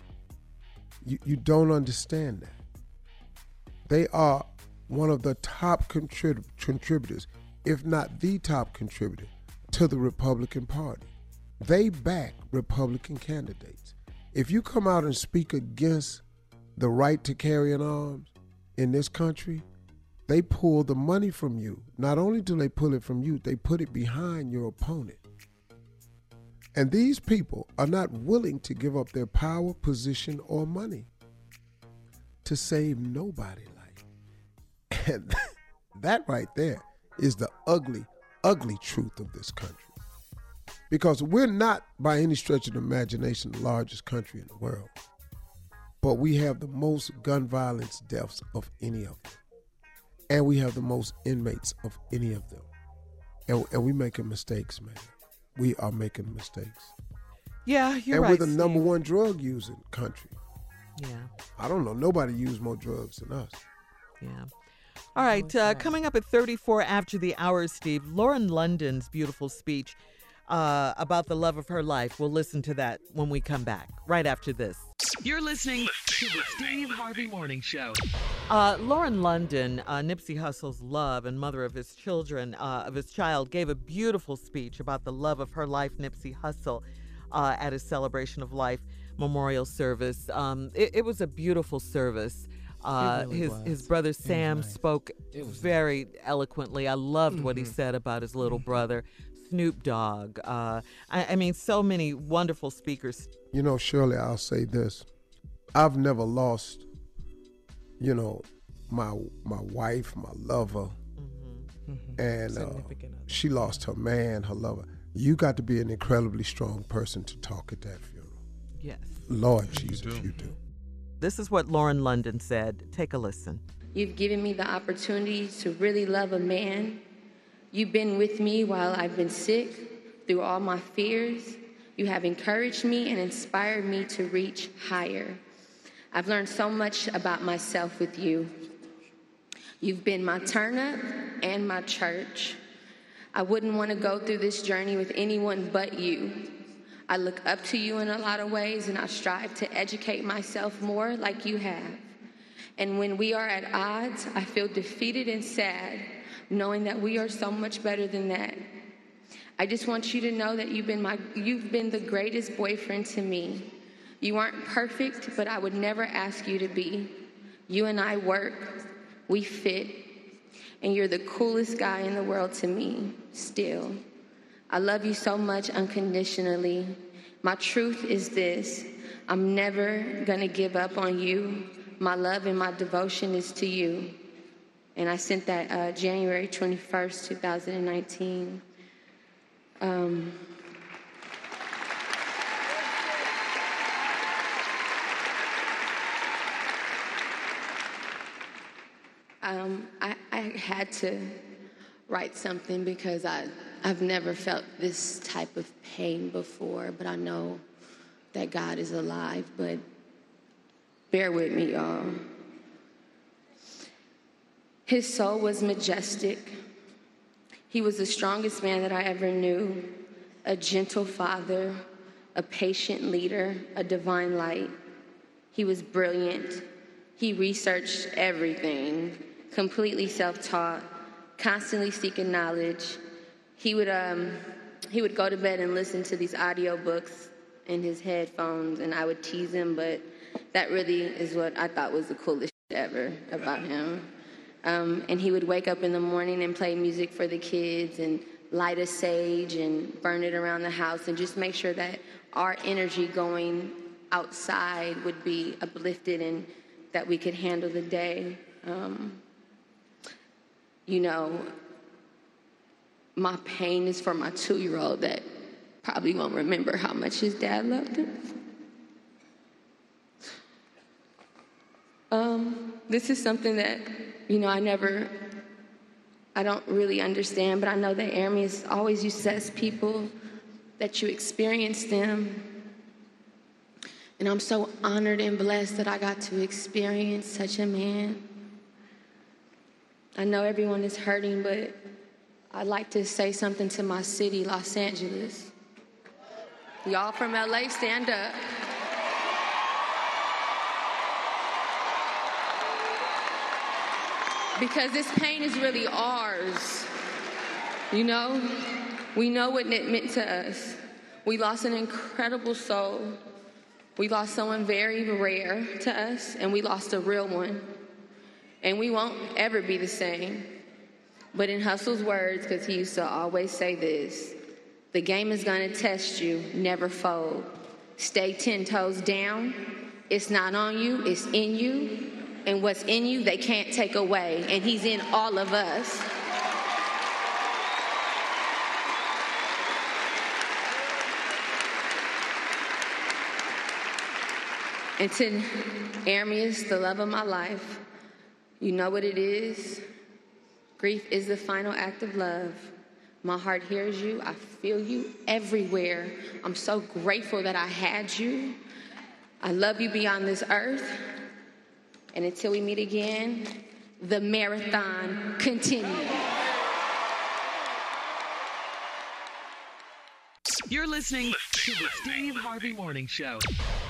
You, you don't understand that. They are one of the top contrib- contributors, if not the top contributor, to the Republican Party. They back Republican candidates if you come out and speak against the right to carry an arms in this country, they pull the money from you. Not only do they pull it from you, they put it behind your opponent. And these people are not willing to give up their power, position, or money to save nobody life. [laughs] And that right there is the ugly, ugly truth of this country because we're not by any stretch of the imagination the largest country in the world. But we have the most gun violence deaths of any of them. And we have the most inmates of any of them. And, and we making mistakes man. We are making mistakes. Yeah you're and right we're the Steve. number one drug using country. Yeah. I don't know. Nobody used more drugs than us. Yeah. All right uh, coming up at 34 after the hour steve lauren london's beautiful speech uh, about the love of her life. We'll listen to that when we come back, right after this. You're listening to the Steve Harvey Morning Show. Uh, Lauren London, uh, Nipsey Hussle's love and mother of his children, uh, of his child, gave a beautiful speech about the love of her life, Nipsey Hussle, uh, at his celebration of life. memorial service. Um, it, it was a beautiful service. Uh, really his was. his brother was Sam nice. spoke It was very eloquently. I loved what he Mhm. said about his little brother, Snoop Dogg. Uh, I, I mean, so many wonderful speakers. You know, Shirley, I'll say this. I've never lost, you know, my my wife, my lover, and uh, she lost her man, her lover. You got to be an incredibly strong person to talk at that funeral. Yes. Lord Jesus, you do. This is what Lauren London said. Take a listen. You've given me the opportunity to really love a man. You've been with me while I've been sick, through all my fears. You have encouraged me and inspired me to reach higher. I've learned so much about myself with you. You've been my turn up and my church. I wouldn't want to go through this journey with anyone but you. I look up to you in a lot of ways and I strive to educate myself more like you have. And when we are at odds, I feel defeated and sad, knowing that we are so much better than that. I just want you to know that you've been my you've been the greatest boyfriend to me. You aren't perfect, but I would never ask you to be. You and I work, we fit, and you're the coolest guy in the world to me, still. I love you so much unconditionally. My truth is this I'm never gonna give up on you. My love and my devotion is to you. And I sent that uh, January 21st, 2019. Um, um, I, I had to write something because I, I've never felt this type of pain before, but I know that God is alive. But bear with me, y'all. His soul was majestic. He was the strongest man that I ever knew, a gentle father, a patient leader, a divine light. He was brilliant. He researched everything, completely self-taught, constantly seeking knowledge. He would um, he would go to bed and listen to these audiobooks in his headphones, and I would tease him, but that really is what I thought was the coolest ever about him. Um, and he would wake up in the morning and play music for the kids and light a sage and burn it around the house and just make sure that our energy going outside would be uplifted and that we could handle the day. Um, you know, my pain is for my two year old that probably won't remember how much his dad loved him. Um, this is something that, you know, I never, I don't really understand, but I know that Ermias always says people that you experience them. And I'm so honored and blessed that I got to experience such a man. I know everyone is hurting, but I'd like to say something to my city, Los Angeles. Y'all from LA, stand up. Because this pain is really ours. You know? We know what it meant to us. We lost an incredible soul. We lost someone very rare to us, and we lost a real one. And we won't ever be the same. But in Hussle's words, because he used to always say this the game is going to test you, never fold. Stay 10 toes down. It's not on you, it's in you. And what's in you, they can't take away. And he's in all of us. And to Ermias, the love of my life, you know what it is. Grief is the final act of love. My heart hears you. I feel you everywhere. I'm so grateful that I had you. I love you beyond this earth. And until we meet again, the marathon continues. You're listening to the Steve Harvey Morning Show.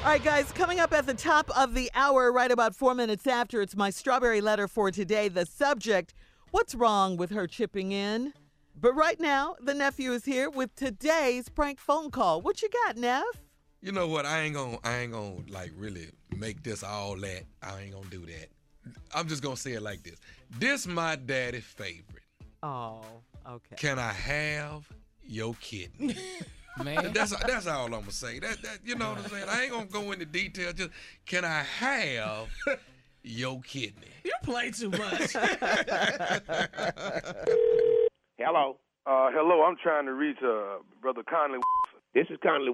All right, guys, coming up at the top of the hour, right about four minutes after, it's my strawberry letter for today. The subject What's wrong with her chipping in? But right now, the nephew is here with today's prank phone call. What you got, Neff? You know what? I ain't gonna I ain't gonna like really make this all that. I ain't gonna do that. I'm just gonna say it like this. This my daddy's favorite. Oh, okay. Can I have your kidney? [laughs] Man. That's that's all I'm gonna say. That that you know what I'm saying. I ain't gonna go into detail. Just can I have your kidney? You play too much. [laughs] Hello. Uh, hello. I'm trying to reach uh, Brother Conley. This is Conley.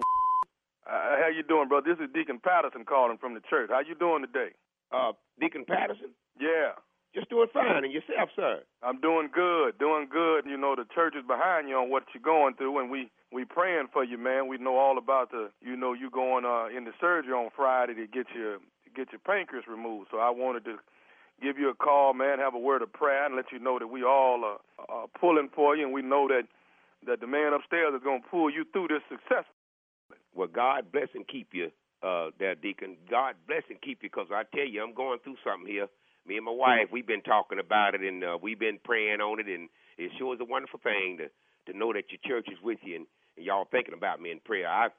Uh, how you doing, bro? This is Deacon Patterson calling from the church. How you doing today? Uh, Deacon Patterson? Yeah. Just doing fine. And yourself, sir? I'm doing good, doing good. You know, the church is behind you on what you're going through, and we we praying for you, man. We know all about the, you know, you going uh, in the surgery on Friday to get your to get your pancreas removed. So I wanted to give you a call, man, have a word of prayer, and let you know that we all are, are pulling for you, and we know that that the man upstairs is going to pull you through this successfully. Well, God bless and keep you, uh, there, Deacon. God bless and keep you, because I tell you, I'm going through something here. Me and my wife, we've been talking about it, and uh, we've been praying on it, and it sure is a wonderful thing to to know that your church is with you and, and y'all thinking about me in prayer. I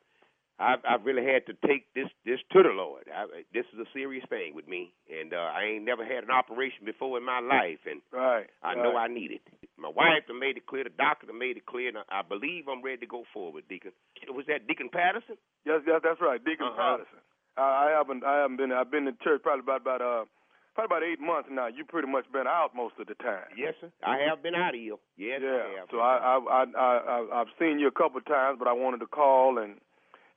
I've, I've really had to take this this to the Lord. I, this is a serious thing with me, and uh, I ain't never had an operation before in my [laughs] life, and right, I know I need it. My wife done made it clear, the doctor done made it clear, and I, I believe I'm ready to go forward, Deacon. Was that Deacon Patterson? Yes, yes, that's right, Deacon Uh-huh. Patterson. I, I haven't I haven't been I've been in church probably about about uh probably about eight months now. You pretty much been out most of the time. Yes, sir. I have been out of here. Yes, yeah. I have. So I I I I I- I've seen you a couple of times, but I wanted to call and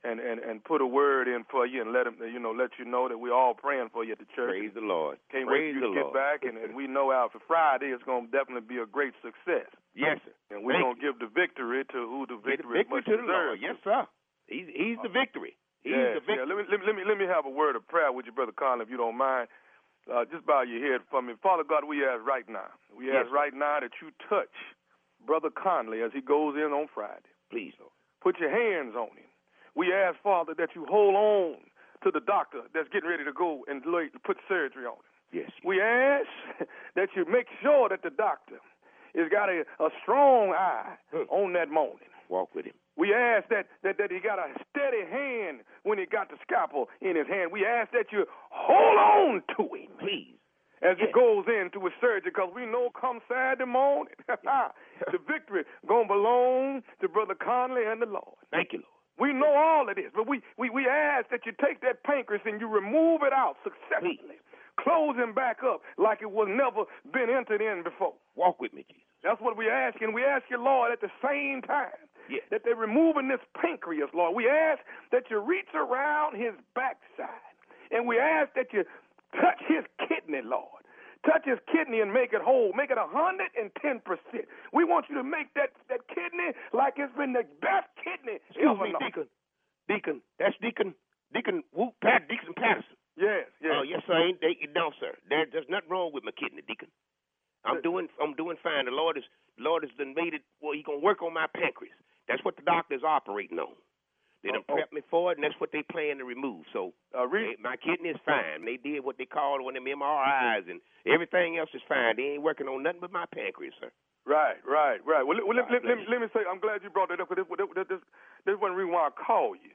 and and and put a word in for you and let him you know let you know that we're all praying for you at the church. Praise the Lord. Can't Praise wait for you to get Lord. back, and, and we know out for Friday it's going to definitely be a great success. Yes, sir. And we're going to give the victory to who the victory, the victory is much to the Lord. deserved. Yes, sir. He's he's the victory. He's yeah, the victory. yeah. Let me, let me let me have a word of prayer with you, brother Conley, if you don't mind. Uh, just bow your head for me, Father God. We ask right now. We Yes, ask right now that you touch brother Conley as he goes in on Friday. Please, Lord. Put your hands on him. We ask, Father, that you hold on to the doctor that's getting ready to go and put surgery on him. Yes. We ask [laughs] that you make sure that the doctor has got a, a strong eye on that morning. Walk with him. We ask that, that, that he got a steady hand when he got the scalpel in his hand. We ask that you hold on to him. Please. As he goes into his surgery, because we know come Saturday morning, [laughs] the victory going to belong to Brother Conley and the Lord. Thank you, Lord. We know all of this, but we, we, we ask that you take that pancreas and you remove it out successfully. closing back up like it was never been entered in before. Walk with me, Jesus. That's what we ask, and we ask you, Lord, at the same time that they're removing this pancreas, Lord. We ask that you reach around his backside, and we ask that you touch his kidney, Lord. Touch his kidney and make it whole. Make it a hundred and ten percent. We want you to make that, that kidney like it's been the best kidney Excuse ever me, known. Deacon. Deacon. That's Deacon. Deacon Whoop Pat Deacon Patterson. Yes, yes. Oh, yes, sir. Ain't they, no, sir. There, there's nothing wrong with my kidney, Deacon. I'm doing, I'm doing fine. The Lord is, the Lord has done made it. Well, He gonna work on my pancreas. That's what the doctor's operating on. They done Oh, oh. prepped me for it, and that's what they plan to remove. So Uh, they- re- my kidney is fine. They did what they called one of them MRIs, and everything else is fine. They ain't working on nothing but my pancreas, sir. Right, right, right. Well, let, well, let, let, let, me say, I'm glad you brought that up because this, this, this, this is one reason why I called you.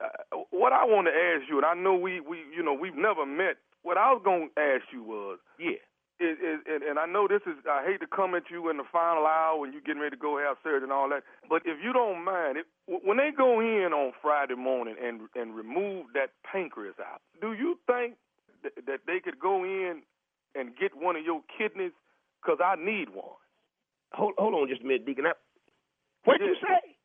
Uh, what I want to ask you, and I know we, we, you know, we've never met. What I was going to ask you was, Yeah. Is, is, and, and I know this is, I hate to come at you in the final hour when you're getting ready to go have surgery and all that, but if you don't mind, it, when they go in on Friday morning and and remove that pancreas out, do you think th- that they could go in and get one of your kidneys? Because I need one. Hold, hold on just a minute, Deacon. I, what you say?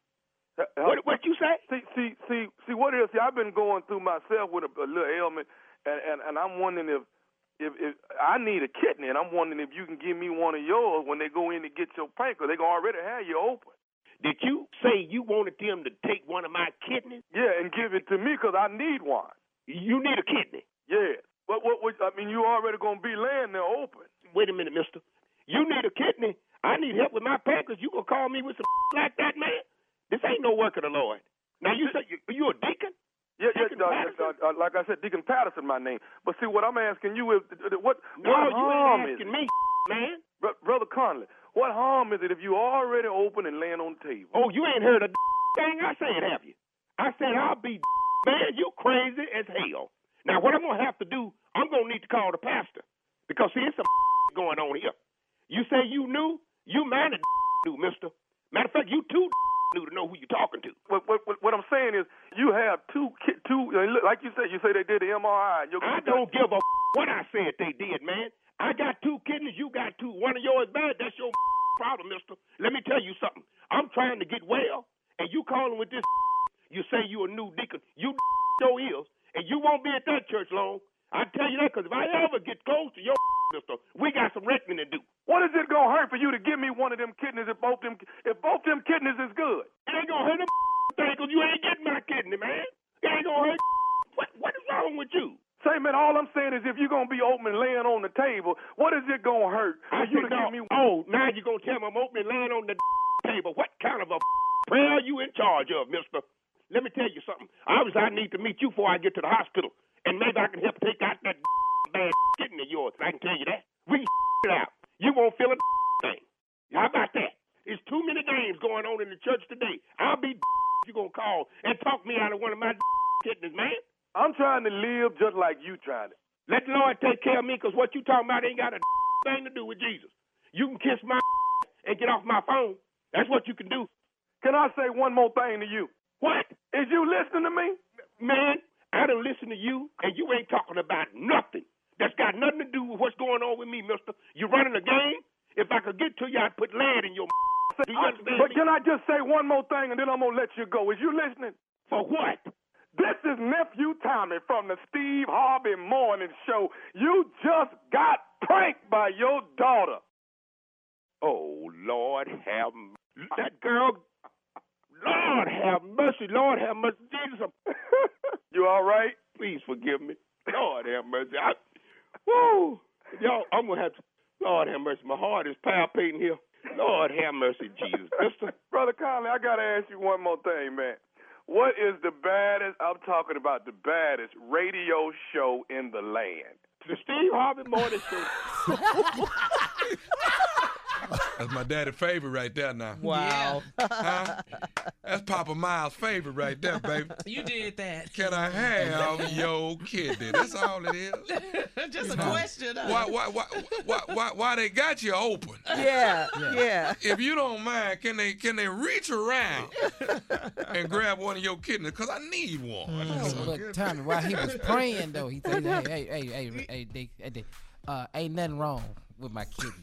What, what you say? See, see, see, see. What it is? See, I've been going through myself with a, a little ailment, and, and and I'm wondering if, if if I need a kidney, and I'm wondering if you can give me one of yours when they go in to get your pancreas. They gonna already have you open. Did you say you wanted them to take one of my kidneys? Yeah, and give it to me because I need one. You need a kidney. Yeah. but what, what? I mean, you already gonna be laying there open. Wait a minute, Mister. You need a kidney. I need help with my pancreas. You gonna call me with some [laughs] like that, man? This ain't no work of the Lord. Now you say you, you a deacon? Yeah, yeah. Uh, uh, uh, like I said, Deacon Patterson, my name. But see, what I'm asking you is, uh, what No, what harm is it? me, man. Br- Brother Conley, what harm is it if you already open and laying on the table? Oh, you ain't heard a [laughs] thing I said, have you? I said I'll be [laughs] man, you crazy as hell. Now, what I'm gonna have to do, I'm gonna need to call the pastor because see, it's some [laughs] going on here. You say you knew, you man knew, Mister. Matter of fact, you too knew to know who you're talking to. What, what, what, I'm saying is, you have two, two, like you said, you say they did the MRI. And I don't give a what I said they did, man. I got two kidneys, you got two. One of yours bad, that's your problem, mister. Let me tell you something. I'm trying to get well, and you calling with this you say you a new deacon. You your ears, and you won't be at that church long. I tell you that because if I ever get close to your we got some reckoning to do. What is it gonna hurt for you to give me one of them kidneys if both them if both them kidneys is good? It ain't gonna hurt a [laughs] thing because you ain't getting my kidney, man. It ain't gonna hurt. [laughs] What what is wrong with you? Say, man, all I'm saying is if you're gonna be open and laying on the table, what is it gonna hurt for I you to said, give me? Oh, now you gonna tell me I'm opening laying on the [laughs] table. What kind of a prayer are you in charge of, mister? Let me tell you something. Obviously, I need to meet you before I get to the hospital. And maybe I can help take out that bad kidney of yours. I can tell you that. We can [laughs] it out. You won't feel a [laughs] thing. How about that? There's too many games going on in the church today. I'll be [laughs] you gonna call and talk me out of one of my kidneys, man. I'm trying to live just like you trying to. Let the Lord take care of me, because what you talking about ain't got a thing to do with Jesus. You can kiss my and get off my phone. That's what you can do. Can I say one more thing to you? What? Is you listening to me? Man, I done listen to you, and you ain't talking about nothing. That's got nothing to do with what's going on with me, mister. You running a game? If I could get to you, I'd put lead in your Do you understand But me? can I just say one more thing and then I'm gonna let you go? Is you listening? For what? This is nephew Tommy from the Steve Harvey Morning Show. You just got pranked by your daughter. Oh, Lord have m- that girl. Lord have mercy. Lord have mercy. Jesus. [laughs] you all right? Please forgive me. Lord have mercy. I, woo. Y'all, I'm going to have to. Lord have mercy. My heart is palpitating here. Lord have mercy, Jesus. Mister. Brother Conley, I gotta ask you one more thing, man. What is the baddest? I'm talking about the baddest radio show in the land. The Steve Harvey Morning Show. [laughs] [laughs] That's my daddy's favorite right there now. Wow. [laughs] Huh? That's Papa Miles' favorite right there, baby. You did that. Can I have your kidney? That's all it is. [laughs] Just a question. huh? Why, why, why, why, why, why they got you open? Yeah, yeah. If you don't mind, can they can they reach around and grab one of your kidneys? Cause I need one. Oh, look, Tommy, while he was praying though, he said, [laughs] "Hey, hey, hey, hey, hey, they, hey, they, uh, ain't nothing wrong with my kidney.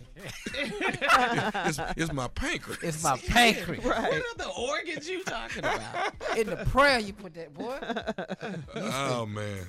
[laughs] it's, it's my pancreas. It's my pancreas. What are the organs you talking about? In the prayer, you put that boy. [laughs] Oh man.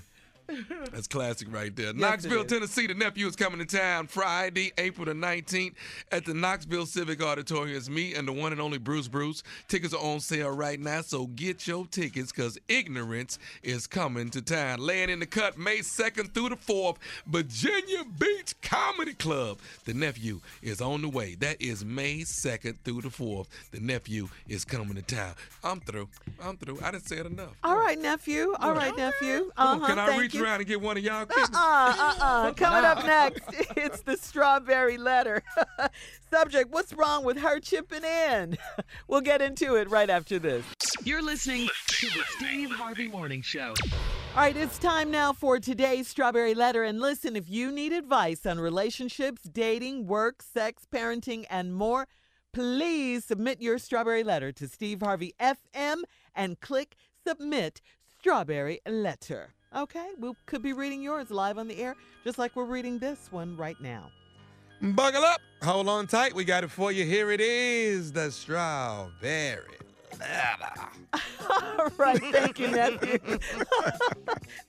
[laughs] That's classic right there. it Knoxville. Tennessee. The nephew is coming to town Friday, April the 19th at the Knoxville Civic Auditorium. It's me and the one and only Bruce Bruce. Tickets are on sale right now, so get your tickets because ignorance is coming to town. Laying in the cut May 2nd through the 4th, Virginia Beach Comedy Club. The nephew is on the way. That is May 2nd through the 4th. The nephew is coming to town. I'm through. I'm through. I didn't say it enough. All right, nephew. All right, nephew. Uh-huh, can I reach you. Around and get one of y'all kidneys? Uh-uh, uh-uh. Coming up next, [laughs] it's the strawberry letter. [laughs] Subject, what's wrong with her chipping in? [laughs] We'll get into it right after this. You're listening to the Steve Harvey Morning Show. All right, it's time now for today's Strawberry Letter. And listen, if you need advice on relationships, dating, work, sex, parenting, and more, please submit your Strawberry Letter to Steve Harvey FM and click Submit Strawberry Letter. Okay, we could be reading yours live on the air, just like we're reading this one right now. Buckle up. Hold on tight. We got it for you. Here it is the strawberry. [laughs] All right, thank you, nephew. [laughs]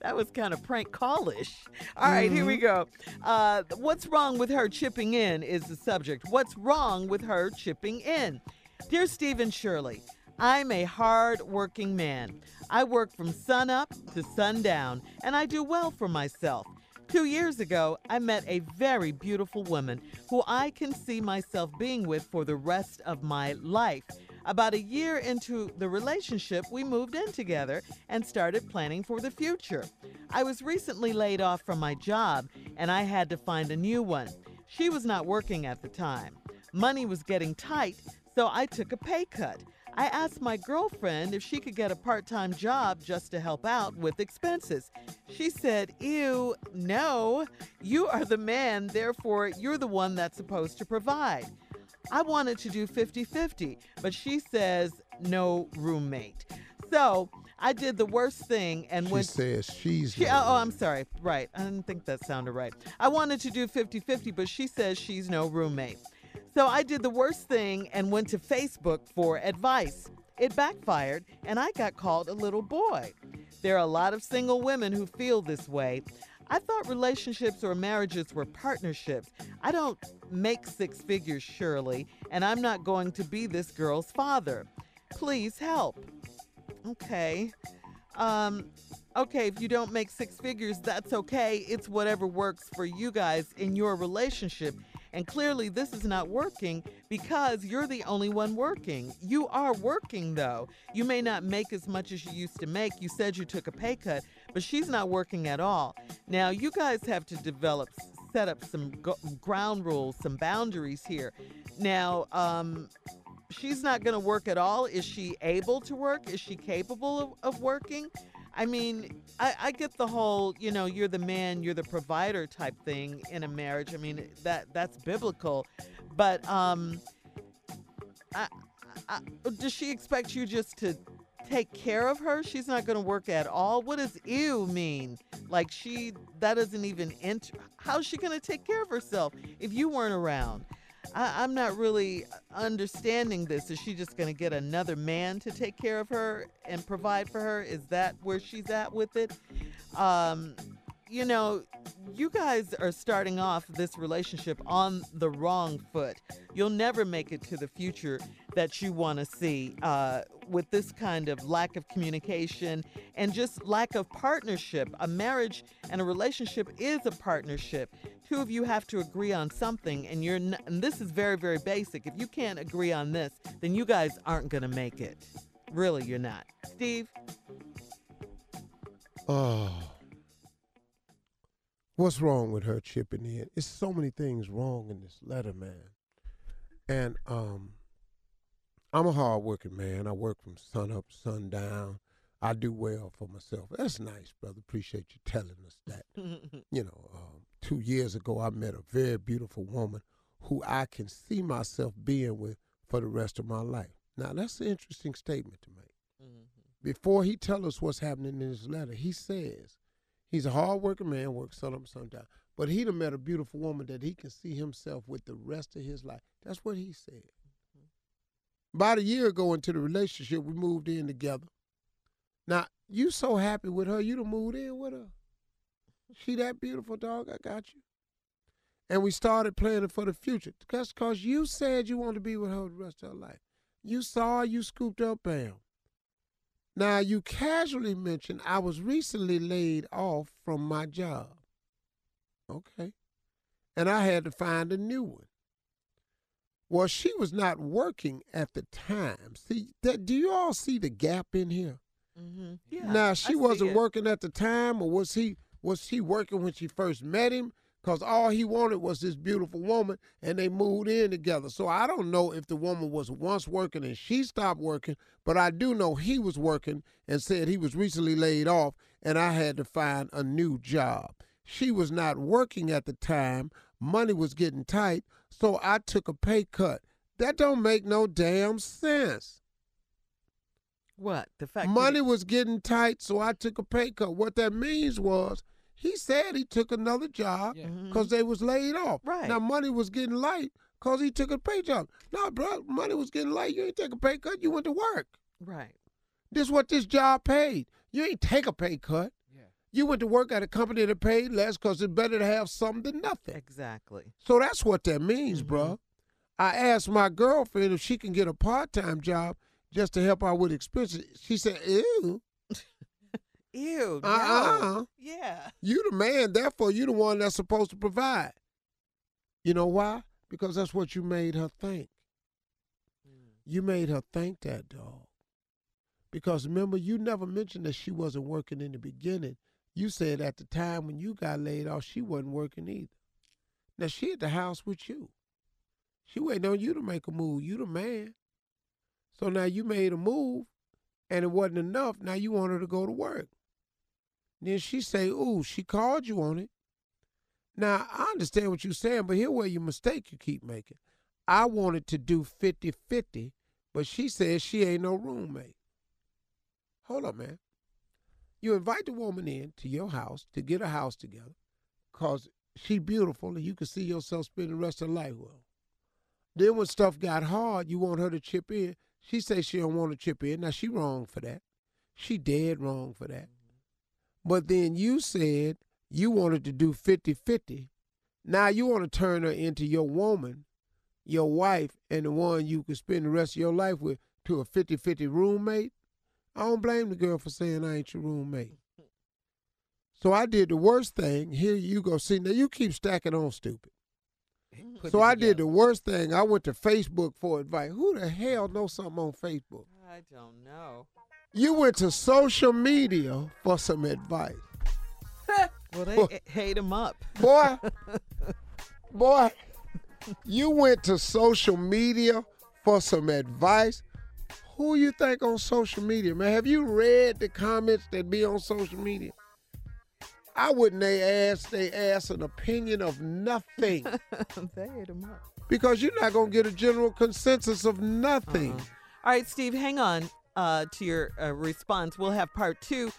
that was kind of prank callish. All right, here we go. Uh, what's wrong with her chipping in is the subject. What's wrong with her chipping in? Dear Stephen Shirley, I'm a hard working man. I work from sun up to sundown, and I do well for myself. Two years ago, I met a very beautiful woman who I can see myself being with for the rest of my life. About a year into the relationship, we moved in together and started planning for the future. I was recently laid off from my job and I had to find a new one. She was not working at the time. Money was getting tight, so I took a pay cut. I asked my girlfriend if she could get a part time job just to help out with expenses. She said, Ew, no, you are the man, therefore, you're the one that's supposed to provide. I wanted to do 50 50, but she says, no roommate. So I did the worst thing and She went. says she's. She, no oh, oh, I'm sorry. Right. I didn't think that sounded right. I wanted to do 50 50, but she says she's no roommate. So I did the worst thing and went to Facebook for advice. It backfired, and I got called a little boy. There are a lot of single women who feel this way. I thought relationships or marriages were partnerships. I don't make six figures, surely, and I'm not going to be this girl's father. Please help. Okay. Um, okay, if you don't make six figures, that's okay. It's whatever works for you guys in your relationship. And clearly, this is not working because you're the only one working. You are working, though. You may not make as much as you used to make. You said you took a pay cut, but she's not working at all. Now, you guys have to develop, set up some go- ground rules, some boundaries here. Now, um, she's not going to work at all. Is she able to work? Is she capable of, of working? I mean, I, I get the whole, you know, you're the man, you're the provider type thing in a marriage. I mean, that that's biblical, but um, I, I, does she expect you just to take care of her? She's not going to work at all. What does ew mean? Like she that doesn't even enter. How's she going to take care of herself if you weren't around? I, I'm not really understanding this. Is she just going to get another man to take care of her and provide for her? Is that where she's at with it? Um, you know, you guys are starting off this relationship on the wrong foot. You'll never make it to the future that you want to see uh, with this kind of lack of communication and just lack of partnership. A marriage and a relationship is a partnership. Two of you have to agree on something, and you're n- and this is very, very basic. If you can't agree on this, then you guys aren't to make it. Really, you're not. Steve? Oh. What's wrong with her chipping in? It's so many things wrong in this letter, man. And um I'm a hard working man. I work from sun up, sun down. I do well for myself. That's nice, brother. Appreciate you telling us that. [laughs] you know, um, two years ago, I met a very beautiful woman who I can see myself being with for the rest of my life. Now, that's an interesting statement to make. Mm-hmm. Before he tell us what's happening in his letter, he says he's a hard-working man, works sun up, down. But he'd have met a beautiful woman that he can see himself with the rest of his life. That's what he said. Mm-hmm. About a year ago into the relationship, we moved in together. Now, you so happy with her, you done moved in with her. She that beautiful, dog. I got you. And we started planning for the future. That's because you said you wanted to be with her the rest of her life. You saw her, you scooped up, bam. Now, you casually mentioned I was recently laid off from my job. Okay. And I had to find a new one. Well, she was not working at the time. See, that, do you all see the gap in here? Mm-hmm. Yeah. now she I wasn't working at the time, or was he? Was he working when she first met him? Cause all he wanted was this beautiful woman, and they moved in together. So I don't know if the woman was once working and she stopped working, but I do know he was working and said he was recently laid off, and I had to find a new job. She was not working at the time. Money was getting tight, so I took a pay cut. That don't make no damn sense. What? The fact that Money was getting tight, so I took a pay cut. What that means was he said he took another job because they was laid off. Right. Now money was getting light because he took a pay job. No, bro, money was getting light. You ain't take a pay cut. You went to work. Right. This what this job paid. You ain't take a pay cut. You went to work at a company that paid less because it's better to have something than nothing. Exactly. So that's what that means, Mm-hmm. bruh. I asked my girlfriend if she can get a part time job just to help out with expenses. She said, ew. [laughs] Ew. Uh-uh. No. Yeah. You the man, therefore you the one that's supposed to provide. You know why? Because that's what you made her think. Hmm. You made her think that, dog. Because remember, you never mentioned that she wasn't working in the beginning. You said at the time when you got laid off, she wasn't working either. Now she at the house with you. She waiting on you to make a move. You the man. So now you made a move and it wasn't enough. Now you want her to go to work. Then she say, ooh, she called you on it. Now, I understand what you're saying, but here where your mistake you keep making. I wanted to do 50-50, but she says she ain't no roommate. Hold up, man. You invite the woman in to your house to get a house together because she beautiful and you can see yourself spending the rest of life with her. Then when stuff got hard, you want her to chip in. She say she don't want to chip in. Now she wrong for that. She dead wrong for that. But then you said you wanted to do 50-50. Now you want to turn her into your woman, your wife, and the one you can spend the rest of your life with to a 50-50 roommate. I don't blame the girl for saying I ain't your roommate. [laughs] So I did the worst thing. Here you go. See, now you keep stacking on stupid. So I did the worst thing. I went to Facebook for advice. Who the hell knows something on Facebook? I don't know. You went to social media for some advice. [laughs] Well, they Boy. hate him up. Boy, [laughs] boy, you went to social media for some advice. Who you think on social media, man? Have you read the comments that be on social media? I wouldn't they ask they ask an opinion of nothing [laughs] they hate him up. because you're not gonna get a general consensus of nothing. All right, Steve, hang on uh, to your uh, response. We'll have part two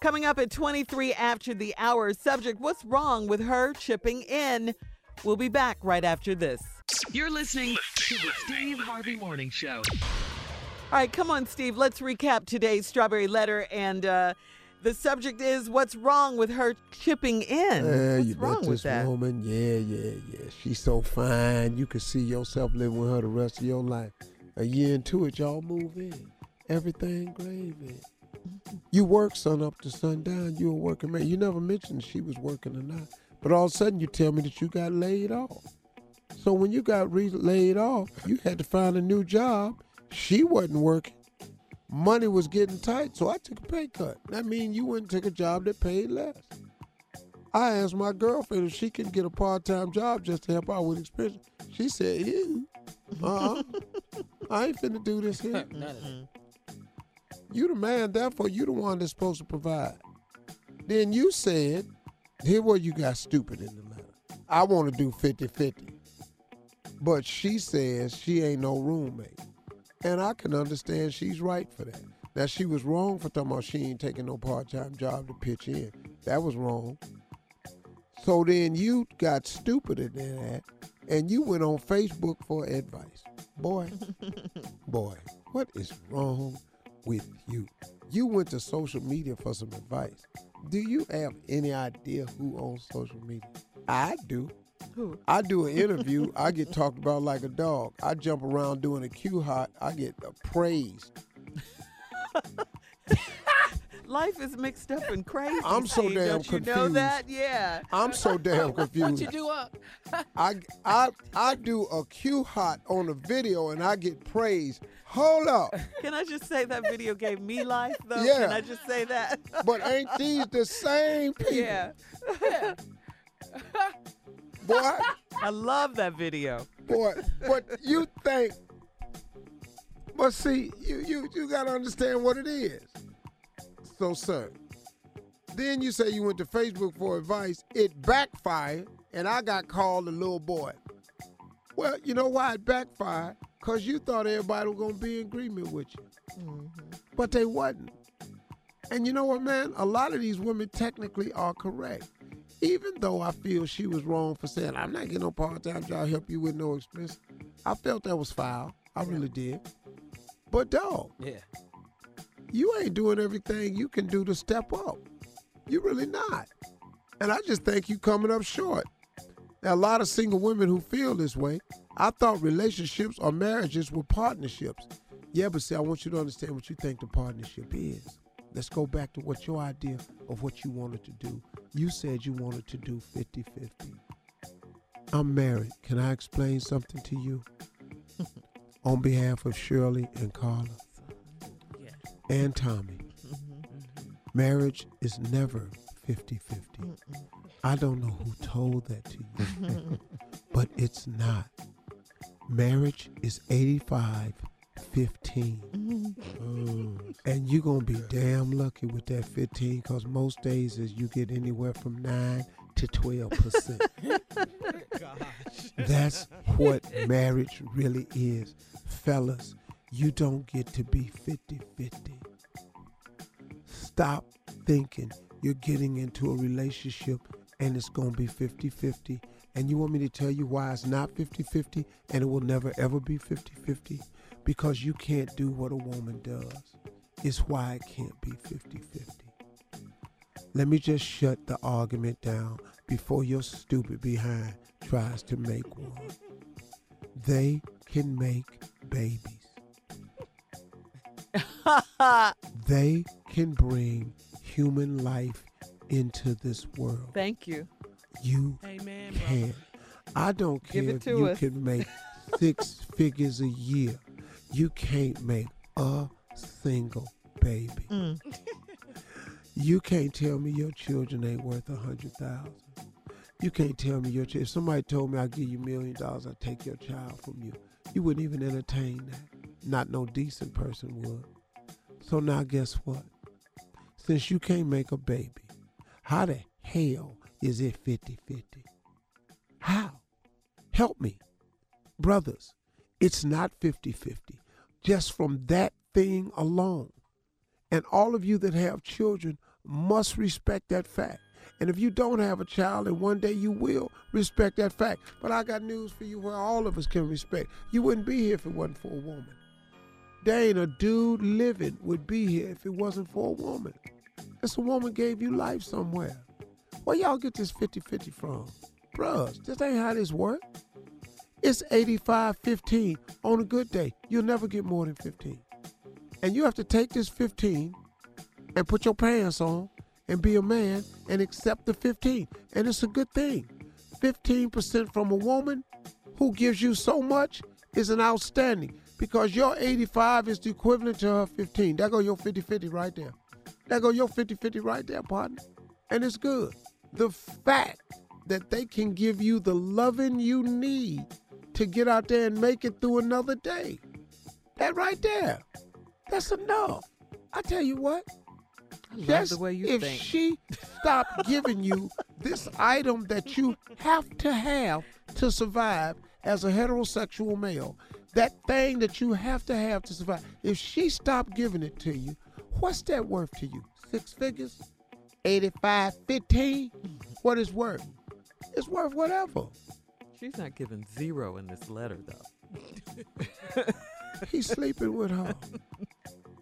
coming up at 23 after the hour. Subject What's wrong with her chipping in? We'll be back right after this. You're listening to the Steve Harvey Morning Show. All right, come on, Steve. Let's recap today's strawberry letter. And uh, the subject is What's wrong with her chipping in? Yeah, What's you wrong with this that? woman. Yeah, yeah, yeah. She's so fine. You can see yourself living with her the rest of your life. A year into it, y'all move in. Everything gravy. You work sun up to sundown. You a working man. You never mentioned she was working or not. But all of a sudden, you tell me that you got laid off. So when you got re- laid off, you had to find a new job. She wasn't working. Money was getting tight, so I took a pay cut. That means you went and took a job that paid less. I asked my girlfriend if she could get a part-time job just to help out with expenses. She said, "You, [laughs] uh-uh. I ain't finna do this here. Of. Mm-hmm. You the man, therefore you the one that's supposed to provide." Then you said, "Here what you got stupid in the letter. I want to do 50-50. But she says she ain't no roommate. And I can understand she's right for that. Now she was wrong for talking about she ain't taking no part-time job to pitch in. That was wrong. So then you got stupider than that, and you went on Facebook for advice. Boy, [laughs] boy, what is wrong with you? You went to social media for some advice. Do you have any idea who owns social media? I do. Who? I do an interview, I get talked about like a dog. I jump around doing a Q hot, I get praised. [laughs] Life is mixed up and crazy. I'm so damn Don't you know confused. that? Yeah. I'm so damn confused. [laughs] What you do up? I, I, I do a Q hot on a video and I get praised. Hold up. Can I just say that video gave me life, though? Yeah. Can I just say that? But ain't these the same [laughs] people? yeah. Boy, [laughs] I love that video. boy, but you think but see, you you you gotta understand what it is. So sir, then you say you went to Facebook for advice, it backfired, and I got called a little boy. Well, you know why it backfired? Cause you thought everybody was gonna be in agreement with you. Mm-hmm. But they wasn't. And you know what, man? A lot of these women technically are correct. Even though I feel she was wrong for saying, I'm not getting no part-time job, help you with no expense. I felt that was foul. I really did. But dog, Yeah. you ain't doing everything you can do to step up. You really not. And I just think you coming up short. There are a lot of single women who feel this way. I thought relationships or marriages were partnerships. Yeah, but see, I want you to understand what you think the partnership is. Let's go back to what your idea of what you wanted to do. You said you wanted to do 50 50. I'm married. Can I explain something to you? [laughs] On behalf of Shirley and Carla and Tommy, mm-hmm. marriage is never 50 50. I don't know who told that to you, [laughs] but it's not. Marriage is 85 15. Mm. And you're going to be damn lucky with that 15 because most days is you get anywhere from 9 to 12%. [laughs] That's what marriage really is. Fellas, you don't get to be 50 50. Stop thinking you're getting into a relationship and it's going to be 50 50. And you want me to tell you why it's not 50 50 and it will never ever be 50 50? Because you can't do what a woman does. It's why it can't be 50 50. Let me just shut the argument down before your stupid behind tries to make one. They can make babies. [laughs] they can bring human life into this world. Thank you. You Amen, can. I don't care Give it if to you us. can make [laughs] six figures a year. You can't make a single baby. Mm. You can't tell me your children ain't worth a hundred thousand. You can't tell me your child. If somebody told me I'd give you a million dollars, I'd take your child from you. You wouldn't even entertain that. Not no decent person would. So now guess what? Since you can't make a baby, how the hell is it 50-50? How? Help me. Brothers, it's not 50-50. Just from that thing alone. And all of you that have children must respect that fact. And if you don't have a child and one day you will, respect that fact. But I got news for you where all of us can respect. You wouldn't be here if it wasn't for a woman. There ain't a dude living would be here if it wasn't for a woman. It's a woman gave you life somewhere. Where y'all get this 50-50 from? Bruh, this ain't how this work. It's 85-15 on a good day. You'll never get more than 15. And you have to take this 15 and put your pants on and be a man and accept the 15. And it's a good thing. 15% from a woman who gives you so much is an outstanding because your 85 is the equivalent to her 15. That go your 50-50 right there. That go your 50-50 right there, partner. And it's good. The fact that they can give you the loving you need to get out there and make it through another day. That right there. That's enough. I tell you what. I love just the way you if think. she stopped giving you [laughs] this item that you have to have to survive as a heterosexual male, that thing that you have to have to survive, if she stopped giving it to you, what's that worth to you? Six figures? 85, 15? [laughs] What is worth? It's worth whatever. She's not giving zero in this letter, though. He's sleeping with her.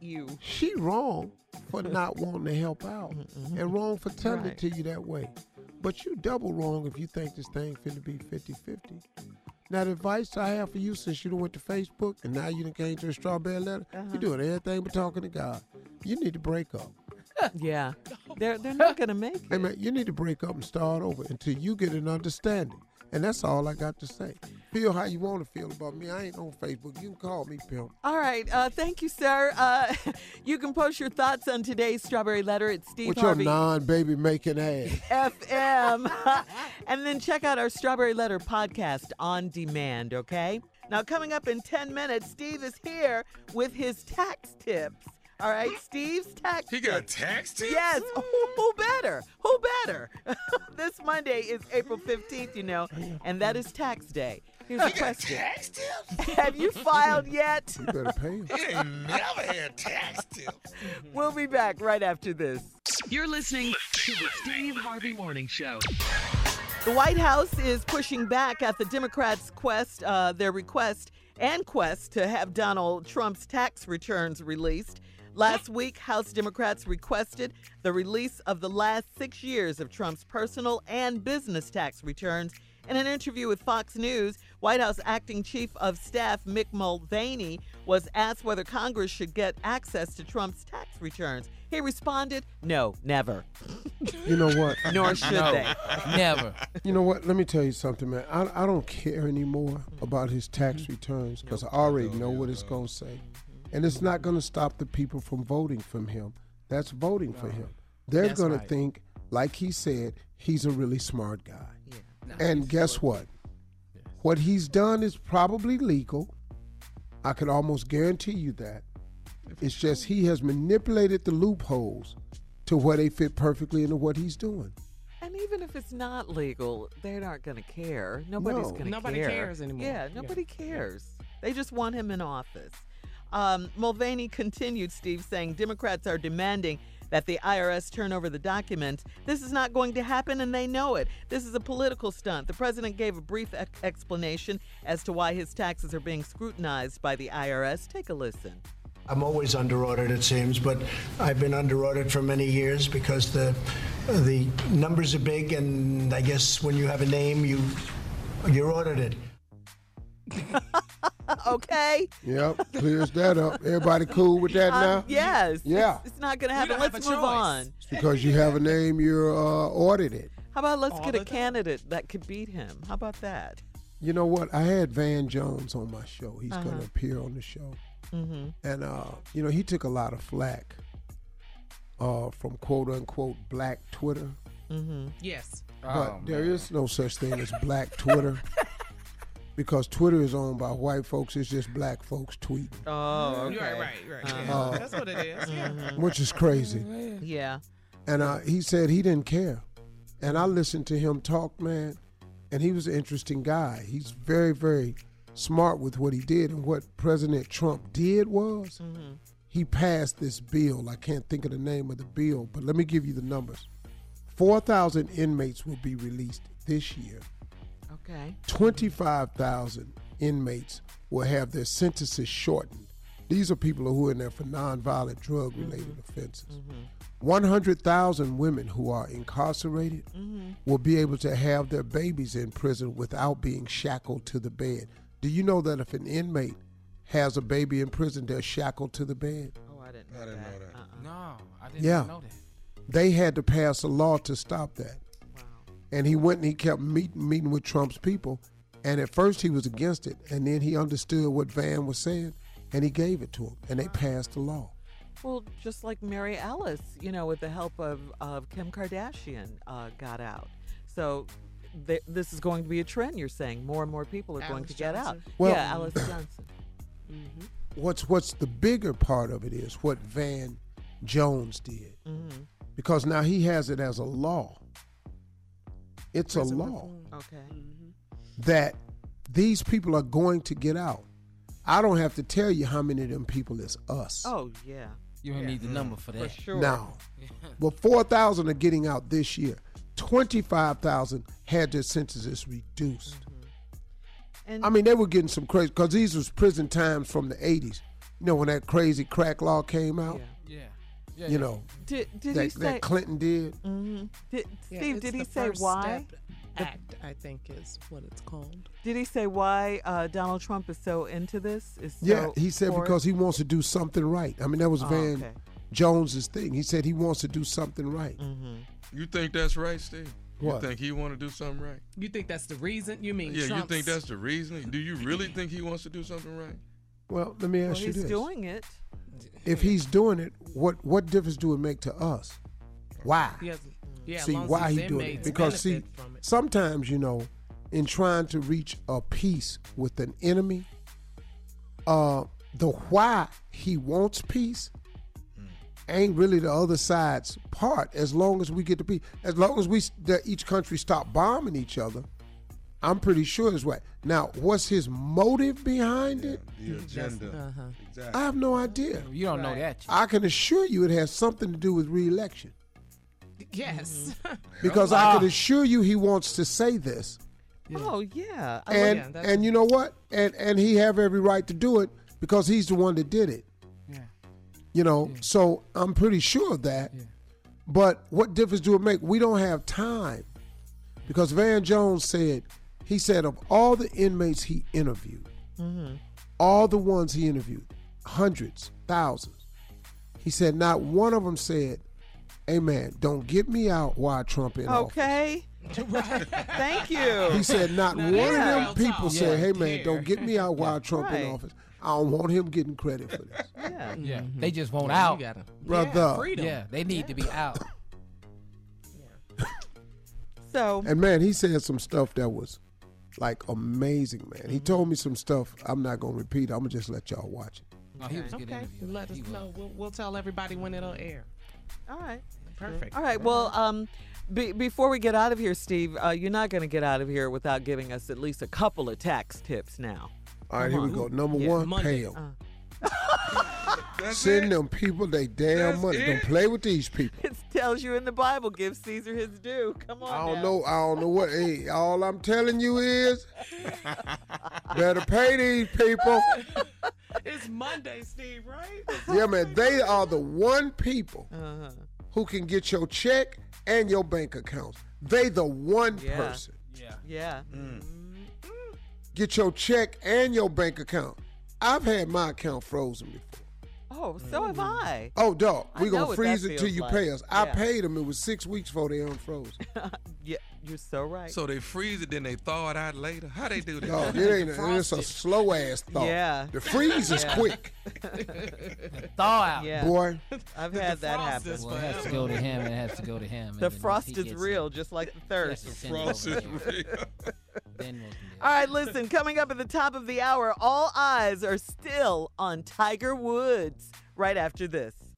You. She wrong for not wanting to help out and wrong for telling Right. it to you that way. But you double wrong if you think this thing finna be 50-50. Now the advice I have for you since you done went to Facebook and now you done came to a strawberry letter, Uh-huh. you're doing everything but talking to God. You need to break up. [laughs] yeah. They're they're not gonna make it. Hey man, you need to break up and start over until you get an understanding. And that's all I got to say. Feel how you want to feel about me. I ain't on Facebook. You can call me pimp. All right. Uh, thank you, sir. Uh, [laughs] you can post your thoughts on today's Strawberry Letter at Steve With your non-baby making ass. FM. [laughs] and then check out our Strawberry Letter podcast on demand, okay? Now, coming up in 10 minutes, Steve is here with his tax tips. All right, Steve's tax He got tips. tax tips? Yes. Who, who better? Who better? [laughs] this Monday is April 15th, you know, and that is tax day. Here's a question. Tax tips? [laughs] Have you filed yet? You better pay him. He ain't never had tax tips. [laughs] We'll be back right after this. You're listening to the Steve Harvey Morning Show. The White House is pushing back at the Democrats' quest, uh, their request and quest to have Donald Trump's tax returns released. Last week, House Democrats requested the release of the last six years of Trump's personal and business tax returns. In an interview with Fox News, White House acting chief of staff Mick Mulvaney was asked whether Congress should get access to Trump's tax returns. He responded, no, never. You know what? [laughs] Nor should No, they. never. You know what? Let me tell you something, man. I, I don't care anymore about his tax returns because I already know what it's going to say. And it's not going to stop the people from voting from him. That's voting for him. They're That's going right. to think, like he said, he's a really smart guy. Yeah. and guess what? What he's done is probably legal. I could almost guarantee you that. It's just he has manipulated the loopholes to where they fit perfectly into what he's doing. And even if it's not legal, they aren't going to care. Nobody's No. going to Nobody care. cares anymore. Yeah, Yeah. nobody cares. They just want him in office. Um, Mulvaney continued, Steve, saying Democrats are demanding that the IRS turn over the documents. This is not going to happen, and they know it. This is a political stunt. The president gave a brief ex- explanation as to why his taxes are being scrutinized by the IRS. Take a listen. I'm always under audit, it seems, but I've been under audit for many years because the the numbers are big, and I guess when you have a name, you you're audited. [laughs] okay. Yep, clears that up. Everybody cool with that Um, now? yes. Yeah. It's, it's not going to happen. Let's move choice. on. It's because you have a name, you're uh, audited. How about let's All get a the time. candidate that could beat him? How about that? You know what? I had Van Jones on my show. He's going Uh-huh. to appear on the show. Mm-hmm. And, uh, you know, he took a lot of flack uh, from quote unquote black Twitter. Mm-hmm. Yes. But Oh, there man. is no such thing as black Twitter. [laughs] because Twitter is owned by white folks, it's just black folks tweeting, Oh, okay. Right, right, right. yeah. Uh, That's what it is. Yeah. Mhm. which is crazy. Yeah. And uh, he said he didn't care. And I listened to him talk, man, and he was an interesting guy. He's very, very smart with what he did. And what President Trump did was Mm-hmm. he passed this bill. I can't think of the name of the bill, but let me give you the numbers 4,000 inmates will be released this year, Okay. 25,000 inmates will have their sentences shortened. These are people who are in there for nonviolent drug related mm-hmm. offenses. Mm-hmm. 100,000 women who are incarcerated mm-hmm. will be able to have their babies in prison without being shackled to the bed. Do you know that if an inmate has a baby in prison, they're shackled to the bed? Oh, I didn't know I didn't that. know that. Uh-uh. No, I didn't Yeah. know that. They had to pass a law to stop that. Wow. And he went and he kept meeting meeting with Trump's people. And at first he was against it, and then he understood what Van was saying, and he gave it to him, and they passed the law. Well, just like Mary Alice, you know, with the help of, of Kim Kardashian, uh, got out. So th- this is going to be a trend, you're saying. More and more people are going Alice to get out. Well- yeah, Alice Johnson. What's what's the bigger part of it is what Van Jones did, Mm-hmm. because now he has it as a law. It's a law Okay. Mm-hmm. that these people are going to get out. I don't have to tell you how many of them people is us. Oh, yeah. You don't need the number for For that. sure. Now, [laughs] but 4,000 are getting out this year. 25,000 had their sentences reduced. Mm-hmm. And I mean, they were getting some crazy, because these was prison times from the 80s. You know, when that crazy crack law came out, yeah. Yeah. Yeah you know, Did, did that, he say. that Clinton did. hmm Did, Yeah, Steve, did he the say First why? Step Act, I think, is what it's called. Did he say why uh, Donald Trump is so into this? Is Yeah, he said for it? because he wants to do something right. I mean, that was Oh, Van okay. Jones's thing. He said he wants to do something right. Mm-hmm. You think that's right, Steve? What? You think he want to do something right? You think that's the reason? You mean Yeah, Trump's, you think that's the reason? Do you really think he wants to do something right? Well, let me Well, ask you he's this: doing it. If he's doing it, what what difference do it make to us? Why? Has, yeah, see long why he doing it because see it. sometimes you know in trying to reach a peace with an enemy uh the why he wants peace ain't really the other side's part as long as we get the peace as long as we that each country stop bombing each other i'm pretty sure it's right now what's his motive behind it The agenda. Uh-huh. i have no idea You don't know Right. that. i can assure you it has something to do with reelection Yes. [laughs] because i can assure you he wants to say this Oh yeah. I and yeah, and you know what? And and he have every right to do it because he's the one that did it. Yeah. You know, so I'm pretty sure of that. Yeah. But what difference do it make? We don't have time because Van Jones said he said of all the inmates he interviewed, Mm-hmm. all the ones he interviewed, hundreds, thousands, he said not one of them said, "Hey man, don't get me out while Trump in office." Okay. [laughs] Thank you. He said not Now, one that's of them people talk. said, Yeah. "Hey man, don't get me out while Trump Right. in office. I don't want him getting credit for this, Yeah. Yeah. They just want Yeah, out. You gotta, brother." Yeah, freedom. Yeah, they need to be out. [coughs] So And man, he said some stuff that was like amazing, man. He told me some stuff. I'm not gonna repeat. I'm gonna just let y'all watch it. He was a good okay. interview. Let us was. know. We'll, we'll tell everybody when it'll air. All right. Perfect. All right. Well, um, be, before we get out of here, Steve, uh, you're not going to get out of here without giving us at least a couple of tax tips now. All right, here we go. Number Yeah, one, Monday. pay them. Uh, [laughs] Send them people they damn money. Don't play with these people. it tells you in the Bible, give Caesar his due. Come on. I don't now. know. I don't know what. Hey, all I'm telling you is, [laughs] better pay these people. [laughs] It's Monday, Steve, right? [laughs] Yeah, man. They are the one people Uh-huh. who can get your check and your bank accounts. They the one Yeah. person. Yeah. Yeah. Get your check and your bank account. I've had my account frozen before. Oh, so mm-hmm. have I. Oh, dog, we know gonna freeze it till you like. pay us. I paid them. It was six weeks before they unfroze. [laughs] Yeah, you're so right. So they freeze it, then they thaw it out later. How they do that? Dog, it ain't. It's a slow ass thaw. Yeah. The freeze is Yeah. quick. [laughs] Thaw out. Yeah. Boy. I've had that happen. Well, it has to go to him. It has to go to him. The frost is real, it. just like the thirst. has to send it over Frost is him. real. Then we'll All right, listen, coming up at the top of the hour, all eyes are still on Tiger Woods right after this.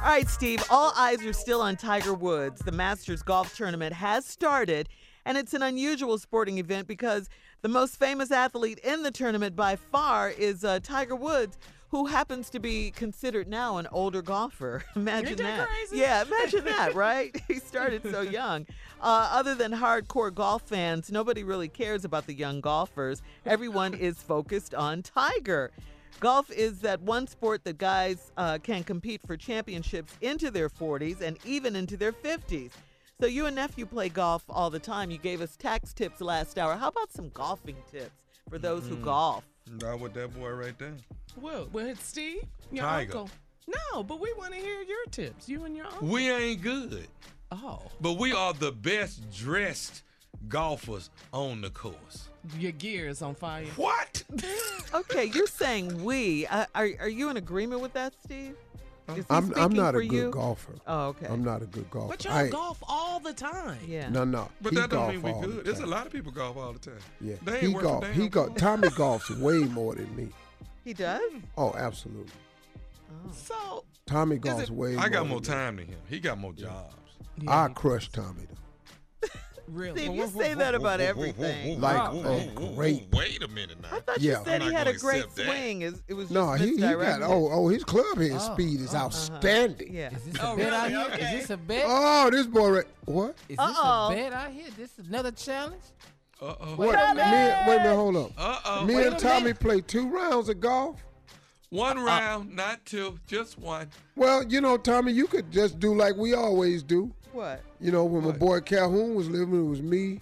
All right, Steve, all eyes are still on Tiger Woods. The Masters Golf Tournament has started, and it's an unusual sporting event because the most famous athlete in the tournament by far is uh, Tiger Woods, who happens to be considered now an older golfer. [laughs] Imagine that. crazy? Yeah, imagine that, right? [laughs] he started so [laughs] young. Uh, other than hardcore golf fans, nobody really cares about the young golfers. Everyone is focused on Tiger. Golf is that one sport that guys uh, can compete for championships into their 40s and even into their 50s. So you and nephew play golf all the time. You gave us tax tips last hour. How about some golfing tips for those who Mm. golf? Not with that boy right there. Well, well, it's Steve, your Tiger. uncle. No, but we want to hear your tips. You and your uncle. We ain't good. Oh, But we are the best dressed golfers on the course. your gear is on fire. What? [laughs] Okay, you're saying we. Uh, are, are you in agreement with that, Steve? I'm I'm not a good you? golfer. Oh, okay. I'm not a good golfer. But y'all ain't- golf all the time. Yeah. No, no. But he that don't mean we all the good. There's a lot of people golf all the time. Yeah, They he golf. He go. ball. Tommy golfs way more than me. He does? Oh, absolutely. So Tommy golfs it- way. I got more more than me. time than him. He got more jobs. I crush Tommy though. Really? Steve, you say that about everything. Like Whoa, a whoa, whoa, great. Wait a minute now. I thought Yeah. you said I'm he not had a gonna great accept that. swing. Is it was No, just he, he got. misdirected? Oh, oh, his club head Oh, speed is oh, outstanding. Yeah. Is this Oh, a bet out really? here? Okay. Is this a bet? Oh, this boy. Right, what? Is this Uh-oh. a bet out here? This is another challenge? Uh oh. What? Me, and- wait a minute. Hold up. Uh oh. Me wait and Tommy minute. played two rounds of golf. One round, not two, just one. Well, you know, Tommy, you could just do like we always do. What? You know, when my boy Calhoun was living, it was me,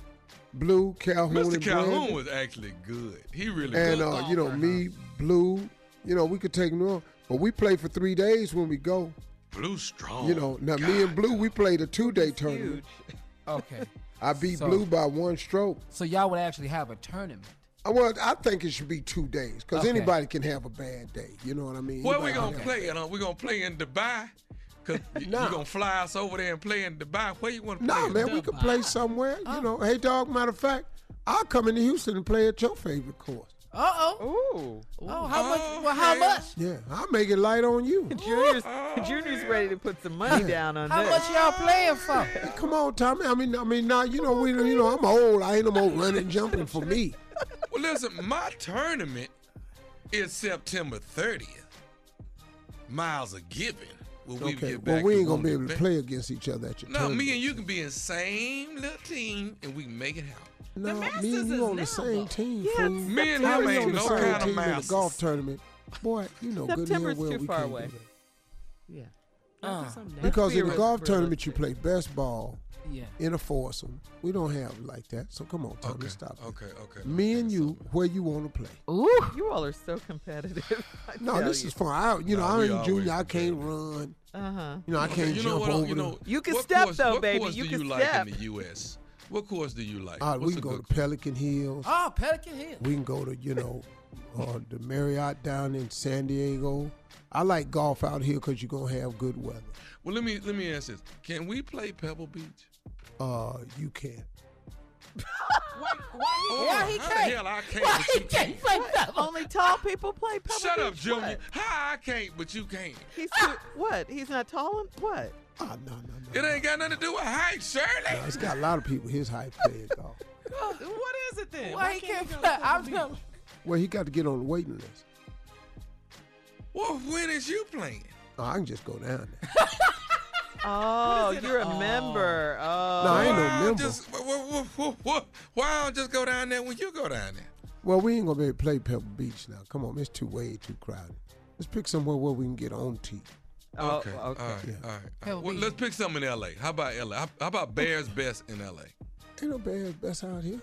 Blue, Calhoun, Mr. and Calhoun Brandon. was actually good. He really and good. uh, you know, golfer, me, Blue. You know, we could take him on, but we play for three days when we go. Blue strong. You know, now me and Blue, we played a two-day tournament. Huge. Okay. I beat So- Blue by one stroke. So y'all would actually have a tournament. Uh, Well, I think it should be two days because Okay. anybody can have a bad day. You know what I mean? Where we Anybody gonna play it? Uh, we gonna play in Dubai. Cause you Nah. gonna fly us over there and play in Dubai. Where you want to No, play? nah, it? man, we could play somewhere. You know, hey, dog. Matter of fact, I'll come into Houston and play at your favorite course. Uh oh. Ooh. Oh, how much? Oh, Well, how yeah. much? Yeah, I'll make it light on you. [laughs] Junior's, Junior's ready to put some money down on How this. much y'all playing for? [laughs] Hey, come on, Tommy. I mean, I mean, now you know, we, you know, I'm old. I ain't no more running, and jumping for me. Well, listen, my tournament is September 30th. Miles are given. When we Okay, get well, we ain't gonna be able to play against each other at your No, tournament. me and you can be in the same little team and we can make it happen. No, me and you on now, the same though. team. Yeah, fool. Me and him ain't on the no same kind of team in the golf tournament. Boy, you know good and well too we far can't away. do that. Yeah. Uh, Because in the golf tournament, you play best ball yeah. in a foursome. We don't have like that. So come on, Tommy, Okay, stop. it. okay, okay. Me okay, and so- you, where you want to play? Ooh. You all are so competitive. [laughs] No, this you. is fun. I, you know, Nah, we I'm always junior. I can't run. Uh-huh. You know, I can't you know jump what, over you know, You can what step, course, though, what baby. Course You do can you like step. in the U.S.? What course do you like? the. Uh, What's we can go to Pelican Hills. Oh, Pelican Hill. We can go to, you know, uh, the Marriott down in San Diego. I like golf out here because you're gonna have good weather. Well, let me let me ask this: Can we play Pebble Beach? Uh, you can. Why he how the can't? hell I can't? Why but he you can't play Pebble? Only tall people play Pebble Shut up, Junior. What? How I can't, but you can't. He's too, what? He's not tall? en- What? Oh, no, no, no. It ain't got nothing to do with height, Shirley. No, it's got a lot of people his height playing golf. [laughs] What is it then? Why he can't he go play? to I'm Pebble Beach? Well, he got to get on the waiting list. Well, when is you playing? Oh, I can just go down there. [laughs] Oh, you're a Oh. member. Oh. No, I ain't no Why member. Just, wh- wh- wh- wh- why don't just go down there when you go down there? Well, we ain't gonna be able to play Pebble Beach now. Come on, it's too way too crowded. Let's pick somewhere where we can get on tee. Oh, okay. okay. All right. Yeah. All right. Pebble Well, Beach. let's pick something in L.A. How about L.A.? How, how about Bears Best in L.A.? Ain't no bad best out here.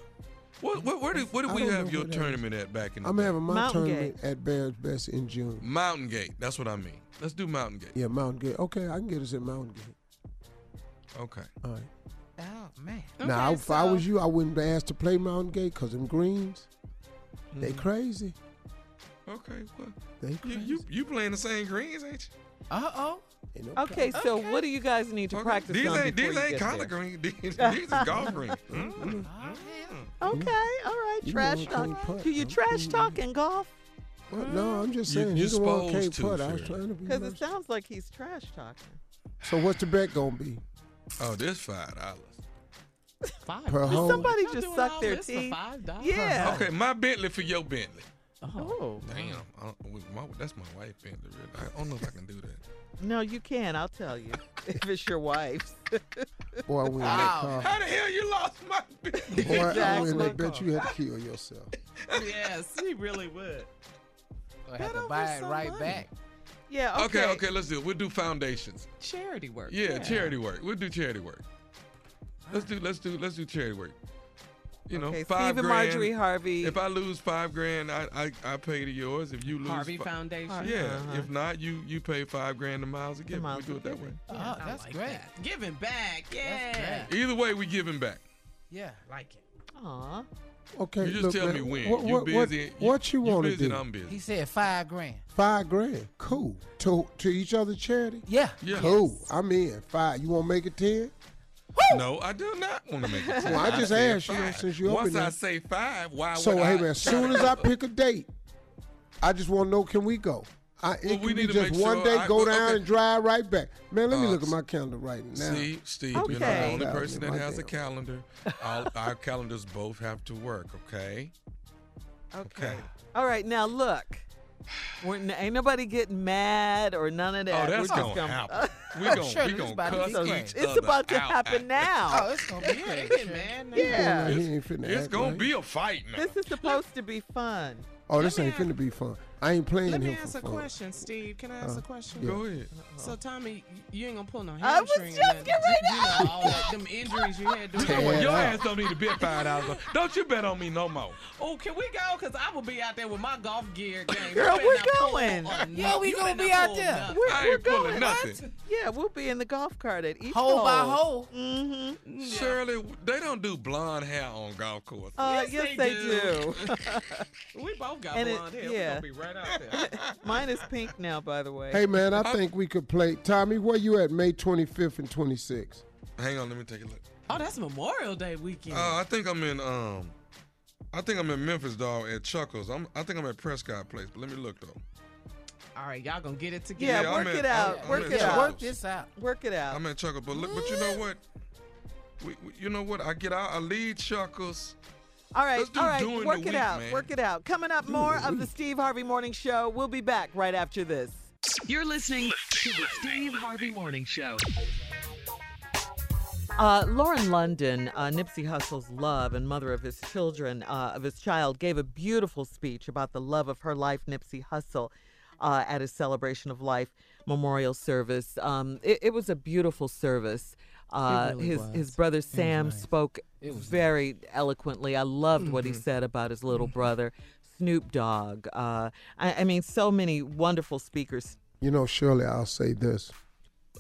What, what, where did, where did we have your where that is. tournament at back in the I'm day? having my Mountain tournament at Bears Best in June. Mountain Gate. That's what I mean. Let's do Mountain Gate. Yeah, Mountain Gate. Okay, I can get us at Mountain Gate. Okay. All right. Oh man. now, Okay, if I so- was you, I wouldn't be asked to play Mountain Gate because them greens, they Mhm. crazy. Okay. Well, They you, crazy. you you playing the same greens, ain't you? Uh oh. Ain't no Okay, so Okay. what do you guys need to Okay. practice These on ain't before these you ain't get collard greens. These, [laughs] these is golf greens. [laughs] Mm. Oh. Okay, all right. You trash talk. putt. Do you I'm trash talk in golf? Well, no, I'm just saying. you he's the one who supposed can't to, putt. I was trying to be. Because it sounds like he's trash talking. So what's the bet gonna be? Oh, this five dollars. Five. Per dollars? Somebody Y'all just doing suck their this teeth. Five dollars? Yeah. Okay, my Bentley for your Bentley. Oh. oh. Damn, I my, that's my wife Bentley. Really. I don't know if I can do that. No, you can. I'll tell you. [laughs] if it's your wife's. [laughs] Boy, I win that car. How the hell you lost my Bentley? Boy, I Exactly. win that bet you had to kill yourself. [laughs] yes, he really would. I have to buy it some right money. back. yeah, okay. Okay, okay, let's do it. We'll do foundations. Charity work. Yeah, charity work. We'll do charity work. Let's do let's do let's do charity work. You know, Okay, five Steve and grand. Marjorie Harvey. If I lose five grand, I I, I pay to yours. If you lose, Harvey fi- Foundation. Yeah. Uh-huh. If not, you you pay five grand to miles a gift. We do a it that way. Giving. Oh, I that's like great. that. Giving back. Yeah. Either way, we giving back. Yeah. Like it. Aw. Okay, You just look, tell man, me when. What, You what, what- busy- What, you, you want to do? I'm busy. He said five grand. Five grand. Cool. To to each other charity? Yeah. Yeah. Cool. I'm in. Five. You want to make it ten? No, I do not want to make it. Well, I just said asked you, since you up Once in there. I say five, why So would hey I man, as [laughs] soon as I pick a date, I just want to know can we go? I, it Well, can we be need to just make one sure day, I- go well, down okay. and drive right back. Man, let me Uh, look at my calendar right now. See, Steve, you're not the Okay. only person that my has a calendar. All, our calendars both have to work, okay? Okay. All right, now look. We're, ain't nobody getting mad or none of oh, that. Oh, that's We're just gonna happen. We gon- Sure, we gonna to cuss be each crazy. It's about to out happen now. Oh, it's gonna be [laughs] Yeah, crazy. they mad now. Yeah. He ain't finna It's gonna right. be a fight now. This is supposed to be fun. Oh, this Let me ain't finna be fun. I ain't playing Let me him ask for a fun. question, Steve. Can I ask Uh, a question? yeah. Go ahead. So, Tommy, you ain't gonna pull no hamstring. I was hamstring. just or getting ready You know, all that, them injuries you had doing You? Yeah. Your ass don't need to bet five dollars. Don't you bet on me no more. Oh, can we go? Cause I will be out there with my golf gear game. Girl, we're better not pull going. a- Yeah, we you gonna be out there. nothing. We're, I we're ain't pulling going. nothing. Yeah, we'll be in the golf cart at each Hole by hole. hole. Mm-hmm. Shirley, they don't do blonde hair on golf courses. Uh, Yes, yes, they they, do. do. [laughs] We both got And it- blonde hair. yeah. We're gonna be right out there. [laughs] Mine is pink now, by the way. Hey man, I think we could play. Tommy, where you at? May 25th and 26th. Hang on, let me take a look. Oh, that's Memorial Day weekend. Uh, I think I'm in um, I think I'm in Memphis, dog, at Chuckles. I'm, I think I'm at Prescott Place, but let me look though. All right, y'all gonna get it yeah, together. Yeah, I'm work at- it out. I'm- I'm work at it Chuckles. out. Work this out. Work it out. I'm at Chuckles, but look, but you know what? We, we, you know what? I get out, I lead Chuckles. All right, Let's do all right. during the Work it week, out. man. Work it out. Coming up, more of the Steve Harvey Morning Show. We'll be back right after this. You're listening to the Steve Harvey Morning Show. Uh, Lauren London, uh, Nipsey Hussle's love and mother of his children, uh, of his child, gave a beautiful speech about the love of her life, Nipsey Hussle, uh, at his celebration of life memorial service. Um, it, it was a beautiful service. Uh, really his was. his brother Sam nice. spoke It was very eloquently. I loved what he Mm-hmm. said about his little brother, Snoop Dogg. Uh, I, I mean, so many wonderful speakers. You know, Shirley, I'll say this.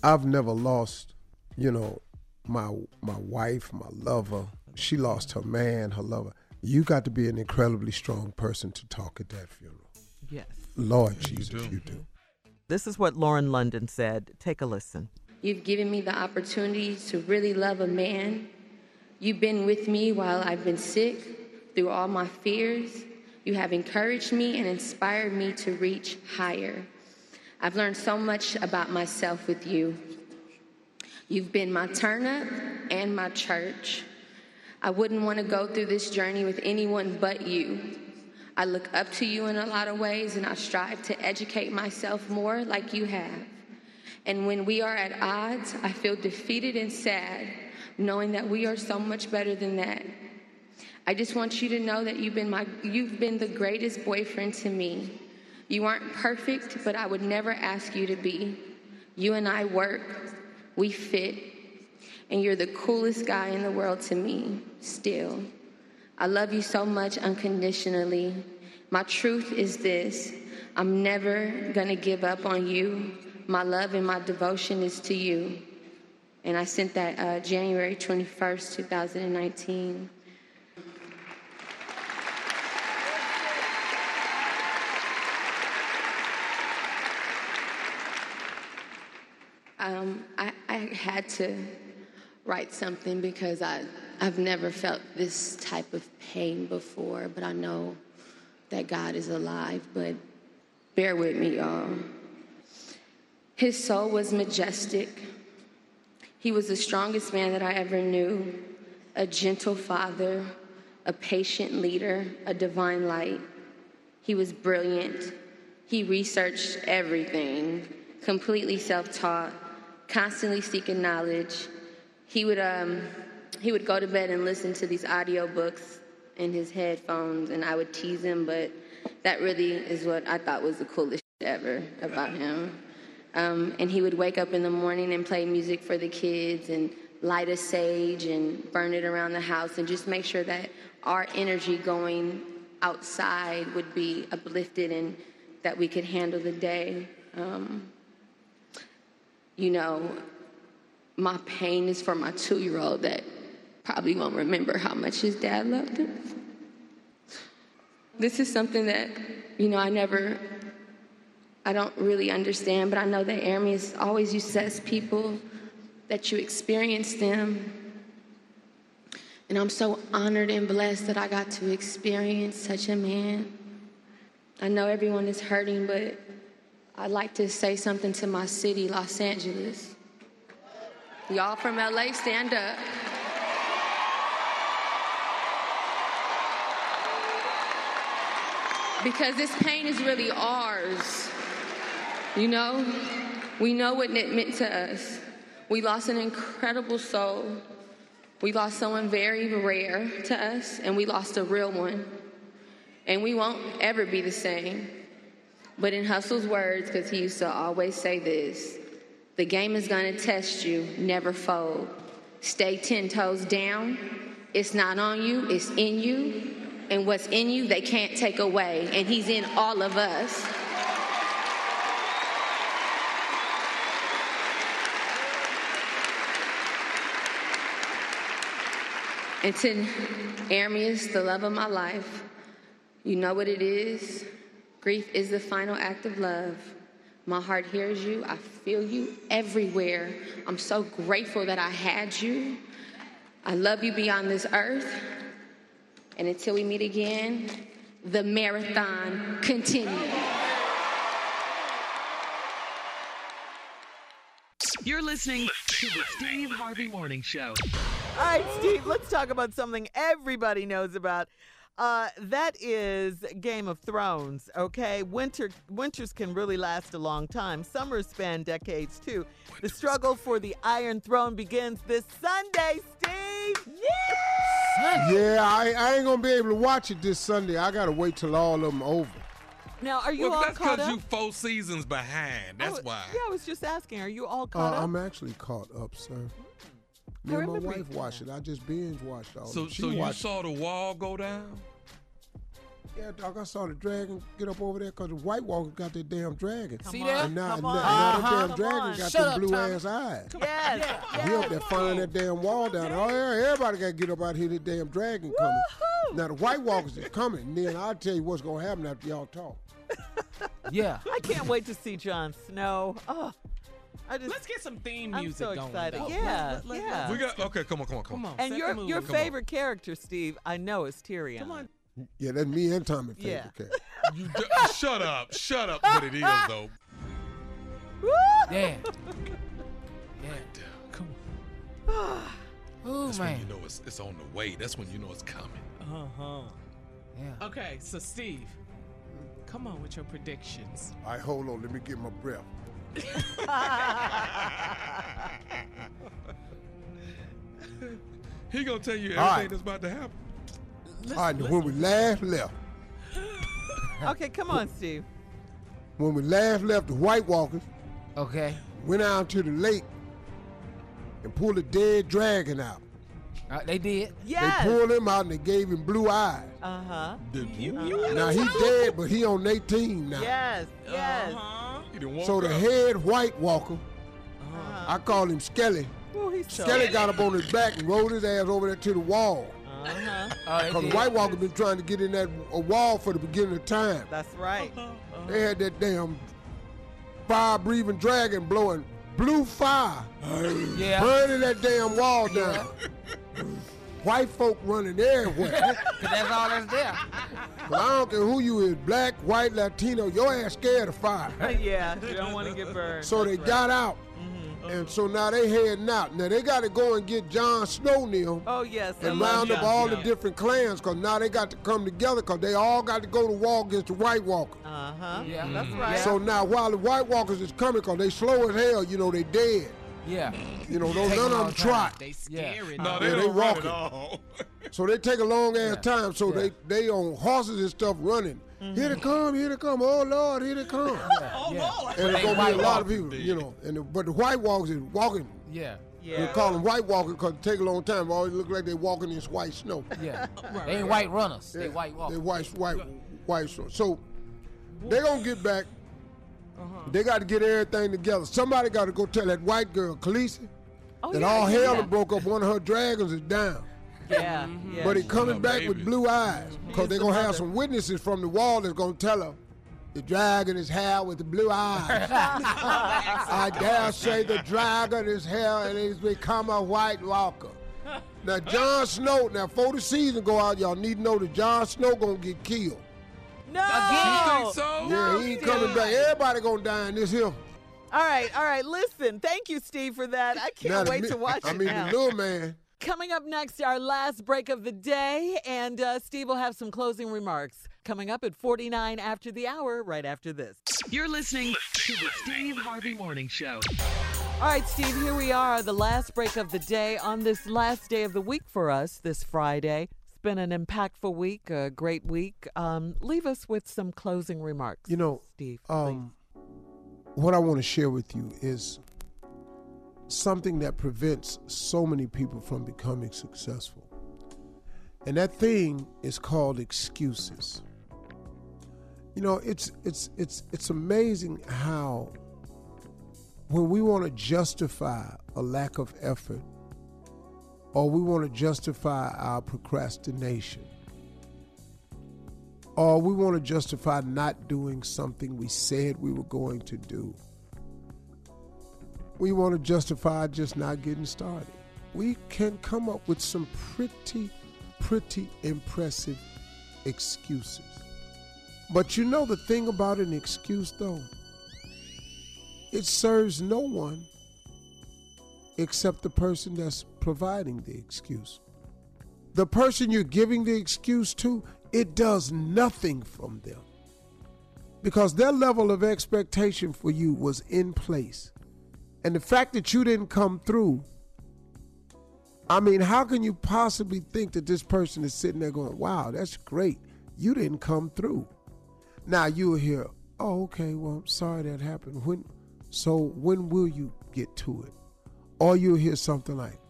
I've never lost, you know, my my wife, my lover. She lost her man, her lover. You got to be an incredibly strong person to talk at that funeral. Yes. Lord Jesus, you do. This is what Lauren London said. Take a listen. You've given me the opportunity to really love a man. You've been with me while I've been sick, through all my fears. You have encouraged me and inspired me to reach higher. I've learned so much about myself with you. You've been my turn up and my church. I wouldn't want to go through this journey with anyone but you. I look up to you in a lot of ways and I strive to educate myself more like you have. And when we are at odds, I feel defeated and sad, knowing that we are so much better than that. I just want you to know that you've been my you've been the greatest boyfriend to me. You aren't perfect, but I would never ask you to be. You and I work, we fit, and you're the coolest guy in the world to me, still. I love you so much unconditionally. My truth is this I'm never gonna give up on you. My love and my devotion is to you. And I sent that uh, January 21st, 2019. Um, I, I had to write something because I, I've never felt this type of pain before, but I know that God is alive. But bear with me, y'all. His soul was majestic. He was the strongest man that I ever knew, a gentle father, a patient leader, a divine light. He was brilliant. He researched everything, completely self taught, constantly seeking knowledge. He would, um, he would go to bed and listen to these audiobooks in his headphones, and I would tease him, but that really is what I thought was the coolest ever about him. Um, and he would wake up in the morning and play music for the kids and light a sage and burn it around the house and just make sure that our energy going outside would be uplifted and that we could handle the day. Um, you know, my pain is for my two year old that probably won't remember how much his dad loved him. this is something that, you know, I never, I don't really understand, but I know that Ermias always used to as people that you experience them. And I'm so honored and blessed that I got to experience such a man. I know everyone is hurting, but I'd like to say something to my city, Los Angeles. Y'all from LA, stand up. Because this pain is really ours. You know? We know what it meant to us. We lost an incredible soul. We lost someone very rare to us, and we lost a real one. And we won't ever be the same. But in Hussle's words, because he used to always say this the game is going to test you, never fold. Stay 10 toes down. It's not on you, it's in you. And what's in you, they can't take away. And he's in all of us. And to Ermias, the love of my life, you know what it is. Grief is the final act of love. My heart hears you. I feel you everywhere. I'm so grateful that I had you. I love you beyond this earth. And until we meet again, the marathon continues. You're listening to the Steve Harvey Morning Show. All right, Steve, let's talk about something everybody knows about. Uh, that is Game of Thrones, okay? Winter winters can really last a long time. Summers span decades too. The struggle for the Iron Throne begins this Sunday, Steve. Yeah, I, I ain't gonna be able to watch it this Sunday. I gotta wait till all of them over. Now, are you well, all that's caught because up? you four seasons behind. That's why. Yeah, I was just asking. Are you all Uh, caught up? I'm actually caught up, sir. Me I and my wife watched it. I just binge watched all So, of it. She so you watched saw the wall go down? Yeah, dog, I saw the dragon get up over there because the White Walker got that damn dragon. See that? And now, Come now, on. now Uh-huh. that damn Come dragon on. got Shut them up, blue Tommy. ass eyes. Yes. He up there firing that damn wall down. Oh, yeah, everybody got to get up out here. The damn dragon coming. Now, the White Walkers is coming. And then I'll tell you what's going to happen after y'all talk. Yeah. [laughs] I can't wait to see Jon Snow. Oh, I just Let's get some theme I'm music so going. excited. though. Yeah, Let- let- yeah. We got okay. Come on, come on, come on. Come on. and your the your favorite character, Steve, I know is Tyrion. Come on. Yeah, that's me and Tommy. favorite Yeah. character. [laughs] You d- shut up, shut up. What it is [laughs] though. Yeah. [laughs] Yeah. Come on. Oh [sighs] That's man. when you know it's it's on the way. That's when you know it's coming. Uh huh. Yeah. Okay, so Steve, come on with your predictions. All right, hold on. Let me get my breath. He gonna tell you everything All right. that's about to happen. All right, now, when we last left, [laughs] Okay, come on, Steve. when we last left the White Walkers, Okay. went out to the lake and pulled a dead dragon out. Uh, they did. Yeah. They pulled him out and they gave him blue eyes. Uh huh. Now he dead, but he on their team now. Yes. Yes. Uh-huh. He done woke So the up. head White Walker, uh-huh. I call him Skelly. Ooh. Skelly got up on his back and rolled his ass over there to the wall. Uh-huh. uh-huh. Oh, they Because. White Walker been trying to get in that a wall for the beginning of time. That's right. Uh-huh. They had that damn fire-breathing dragon blowing blue fire, Yeah. burning that damn wall down. [laughs] White folk running everywhere. [laughs] 'Cause that's all that's there. 'Cause I don't care who you is, black, white, Latino, your ass scared of fire. [laughs] yeah. You don't want to get burned. So they That's got right. out. And so now they heading out. Now they got to go and get Jon Snow now Oh yes. And love round up all Snow. the different clans because now they got to come together because they all got to go to war against the White Walker. Uh huh. Yeah. That's Mhm. right. So now while the White Walkers is coming because they slow as hell, you know, they dead. Yeah. You know, those, none of long them time. trot. They Yeah. scary. No, they Yeah, they don't run walking. at all. [laughs] So they take a long ass Yeah. time. So Yeah. they they on horses and stuff running. Mm-hmm. Here they come, here they come. Oh Lord, here they come. [laughs] Oh Yeah. Lord. And it's gonna be a lot of people, did. you know. And the, but the White Walkers is walking. Yeah. They yeah. call them White Walkers because it take a long time. It always look like they walking in this white snow. Yeah. [laughs] Right, They ain't right. white runners. They white walkers. They white, white, white snow. So they gonna get back. They got to get everything together. Somebody got to go tell that white girl, Khaleesi, Oh, that yeah, all yeah, hell yeah. broke up. One of her dragons is down. Yeah, Mm-hmm. yeah. But he coming back with blue eyes because they're gonna have some witnesses from the wall that's gonna tell her the dragon is hair with the blue eyes. [laughs] I dare say the dragon is hair and he's become a white walker. Now Jon Snow, now before the season go out, y'all need to know that Jon Snow gonna get killed. No. You think so? Yeah, he ain't coming back. Everybody gonna die in this hill. All right, all right. Listen, thank you, Steve, for that. I can't Now, wait mi- to watch I it I mean, now. the little man. Coming up next, our last break of the day, and uh, Steve will have some closing remarks. Coming up at 49 after the hour, right after this. You're listening to the Steve Harvey Morning Show. All right, Steve, here we are, the last break of the day on this last day of the week for us, this Friday. Been an impactful week, a great week. Um, leave us with some closing remarks. You know, Steve, um, what I want to share with you is something that prevents so many people from becoming successful. And that thing is called excuses. You know, it's it's it's it's amazing how when we want to justify a lack of effort or we want to justify our procrastination or we want to justify not doing something we said we were going to do. We want to justify just not getting started. We can come up with some pretty, pretty impressive excuses. But you know the thing about an excuse, though? It serves no one except the person that's providing the excuse. The person you're giving the excuse to, it does nothing from them. Because their level of expectation for you was in place. And the fact that you didn't come through, I mean, how can you possibly think that this person is sitting there going, wow, that's great. You didn't come through. Now you'll hear, oh, okay, well, I'm sorry that happened. When so when will you get to it? Or you'll hear something like,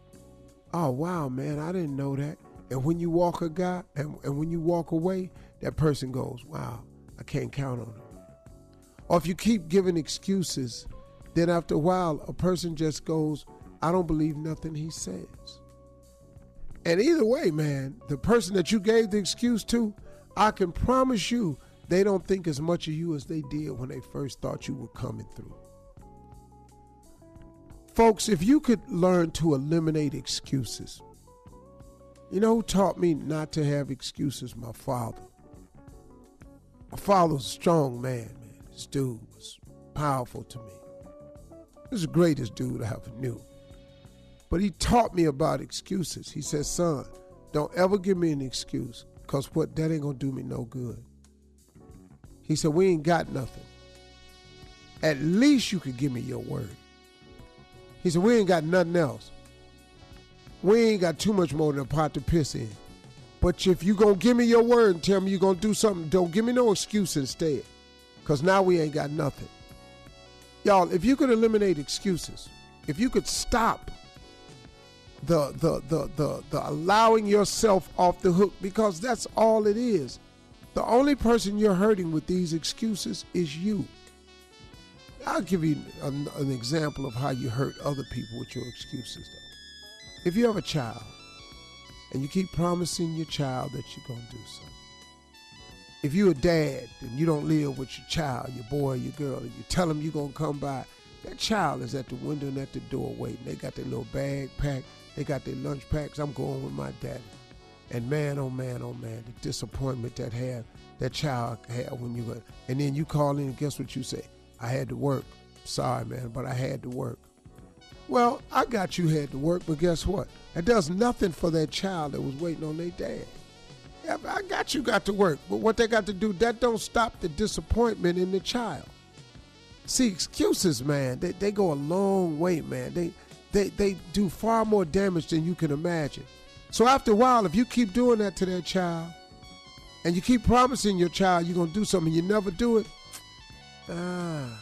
oh wow, man, I didn't know that. And when you walk a guy and, and when you walk away, that person goes, wow, I can't count on him. Or if you keep giving excuses, then after a while, a person just goes, I don't believe nothing he says. And either way, man, the person that you gave the excuse to, I can promise you, they don't think as much of you as they did when they first thought you were coming through. Folks, if you could learn to eliminate excuses, you know who taught me not to have excuses? My father. My father was a strong man, man. This dude was powerful to me. He was the greatest dude I ever knew. But he taught me about excuses. He said, son, don't ever give me an excuse, because what that ain't gonna do me no good. He said, we ain't got nothing. At least you could give me your word. He said, we ain't got nothing else. We ain't got too much more than a pot to piss in. But if you gonna give me your word and tell me you're gonna do something, don't give me no excuse instead. Cause now we ain't got nothing. Y'all, if you could eliminate excuses, if you could stop the the the the, the allowing yourself off the hook, because that's all it is. The only person you're hurting with these excuses is you. I'll give you an, an example of how you hurt other people with your excuses, though. If you have a child and you keep promising your child that you're going to do something, if you're a dad and you don't live with your child, your boy, your girl, and you tell them you're going to come by, that child is at the window and at the door waiting. They got their little bag packed, they got their lunch packs. I'm going with my daddy. And man, oh man, oh man, the disappointment that had that child had when you go, and then you call in and guess what you say? I had to work. Sorry, man, but I had to work. Well, I got you had to work, but guess what? It does nothing for that child that was waiting on their dad. Yeah, I got you got to work, but what they got to do, that don't stop the disappointment in the child. See, excuses, man, they, they go a long way, man. They, they, they do far more damage than you can imagine. So after a while, if you keep doing that to that child, and you keep promising your child you're going to do something, you never do it, ah,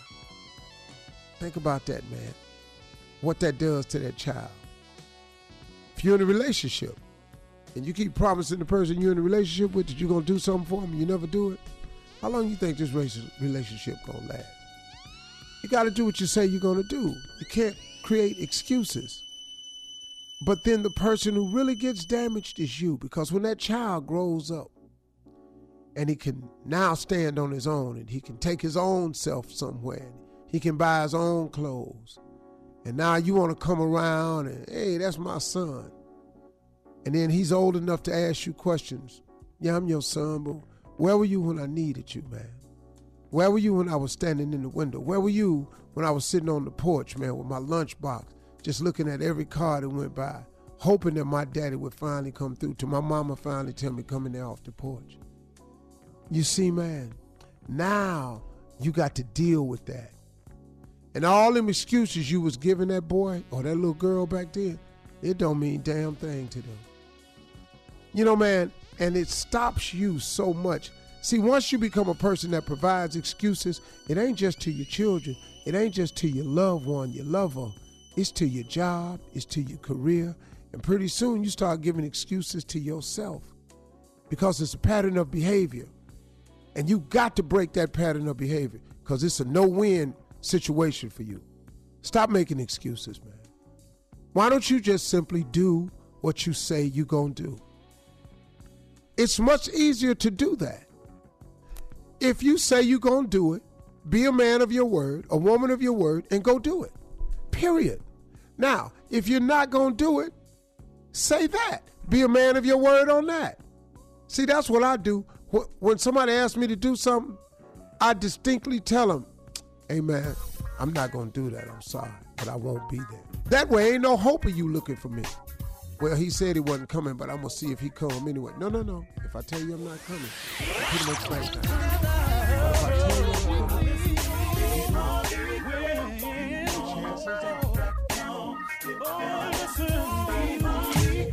think about that, man. What that does to that child. If you're in a relationship, and you keep promising the person you're in a relationship with that you're going to do something for them, you never do it, how long you think this relationship going to last? You got to do what you say you're going to do. You can't create excuses. But then the person who really gets damaged is you because when that child grows up and he can now stand on his own and he can take his own self somewhere, he can buy his own clothes. And now you want to come around and, hey, that's my son. And then he's old enough to ask you questions. Yeah, I'm your son, but where were you when I needed you, man? Where were you when I was standing in the window? Where were you when I was sitting on the porch, man, with my lunchbox, just looking at every car that went by, hoping that my daddy would finally come through till my mama finally tell me coming there off the porch. You see, man, now you got to deal with that. And all them excuses you was giving that boy or that little girl back then, it don't mean damn thing to them. You know, man, and it stops you so much. See, once you become a person that provides excuses, it ain't just to your children, it ain't just to your loved one, your lover. It's to your job, it's to your career, and pretty soon you start giving excuses to yourself because it's a pattern of behavior. And you got to break that pattern of behavior because it's a no win situation for you. Stop making excuses, man. Why don't you just simply do what you say you're going to do? It's much easier to do that. If you say you're going to do it, be a man of your word, a woman of your word, and go do it. Period. Now, if you're not going to do it, say that. Be a man of your word on that. See, that's what I do. When somebody asks me to do something, I distinctly tell them, hey man, I'm not going to do that. I'm sorry, but I won't be there. That way, ain't no hope of you looking for me. Well, he said he wasn't coming, but I'm gonna see if he come anyway. No, no, no. If I tell you I'm not coming, pretty much now.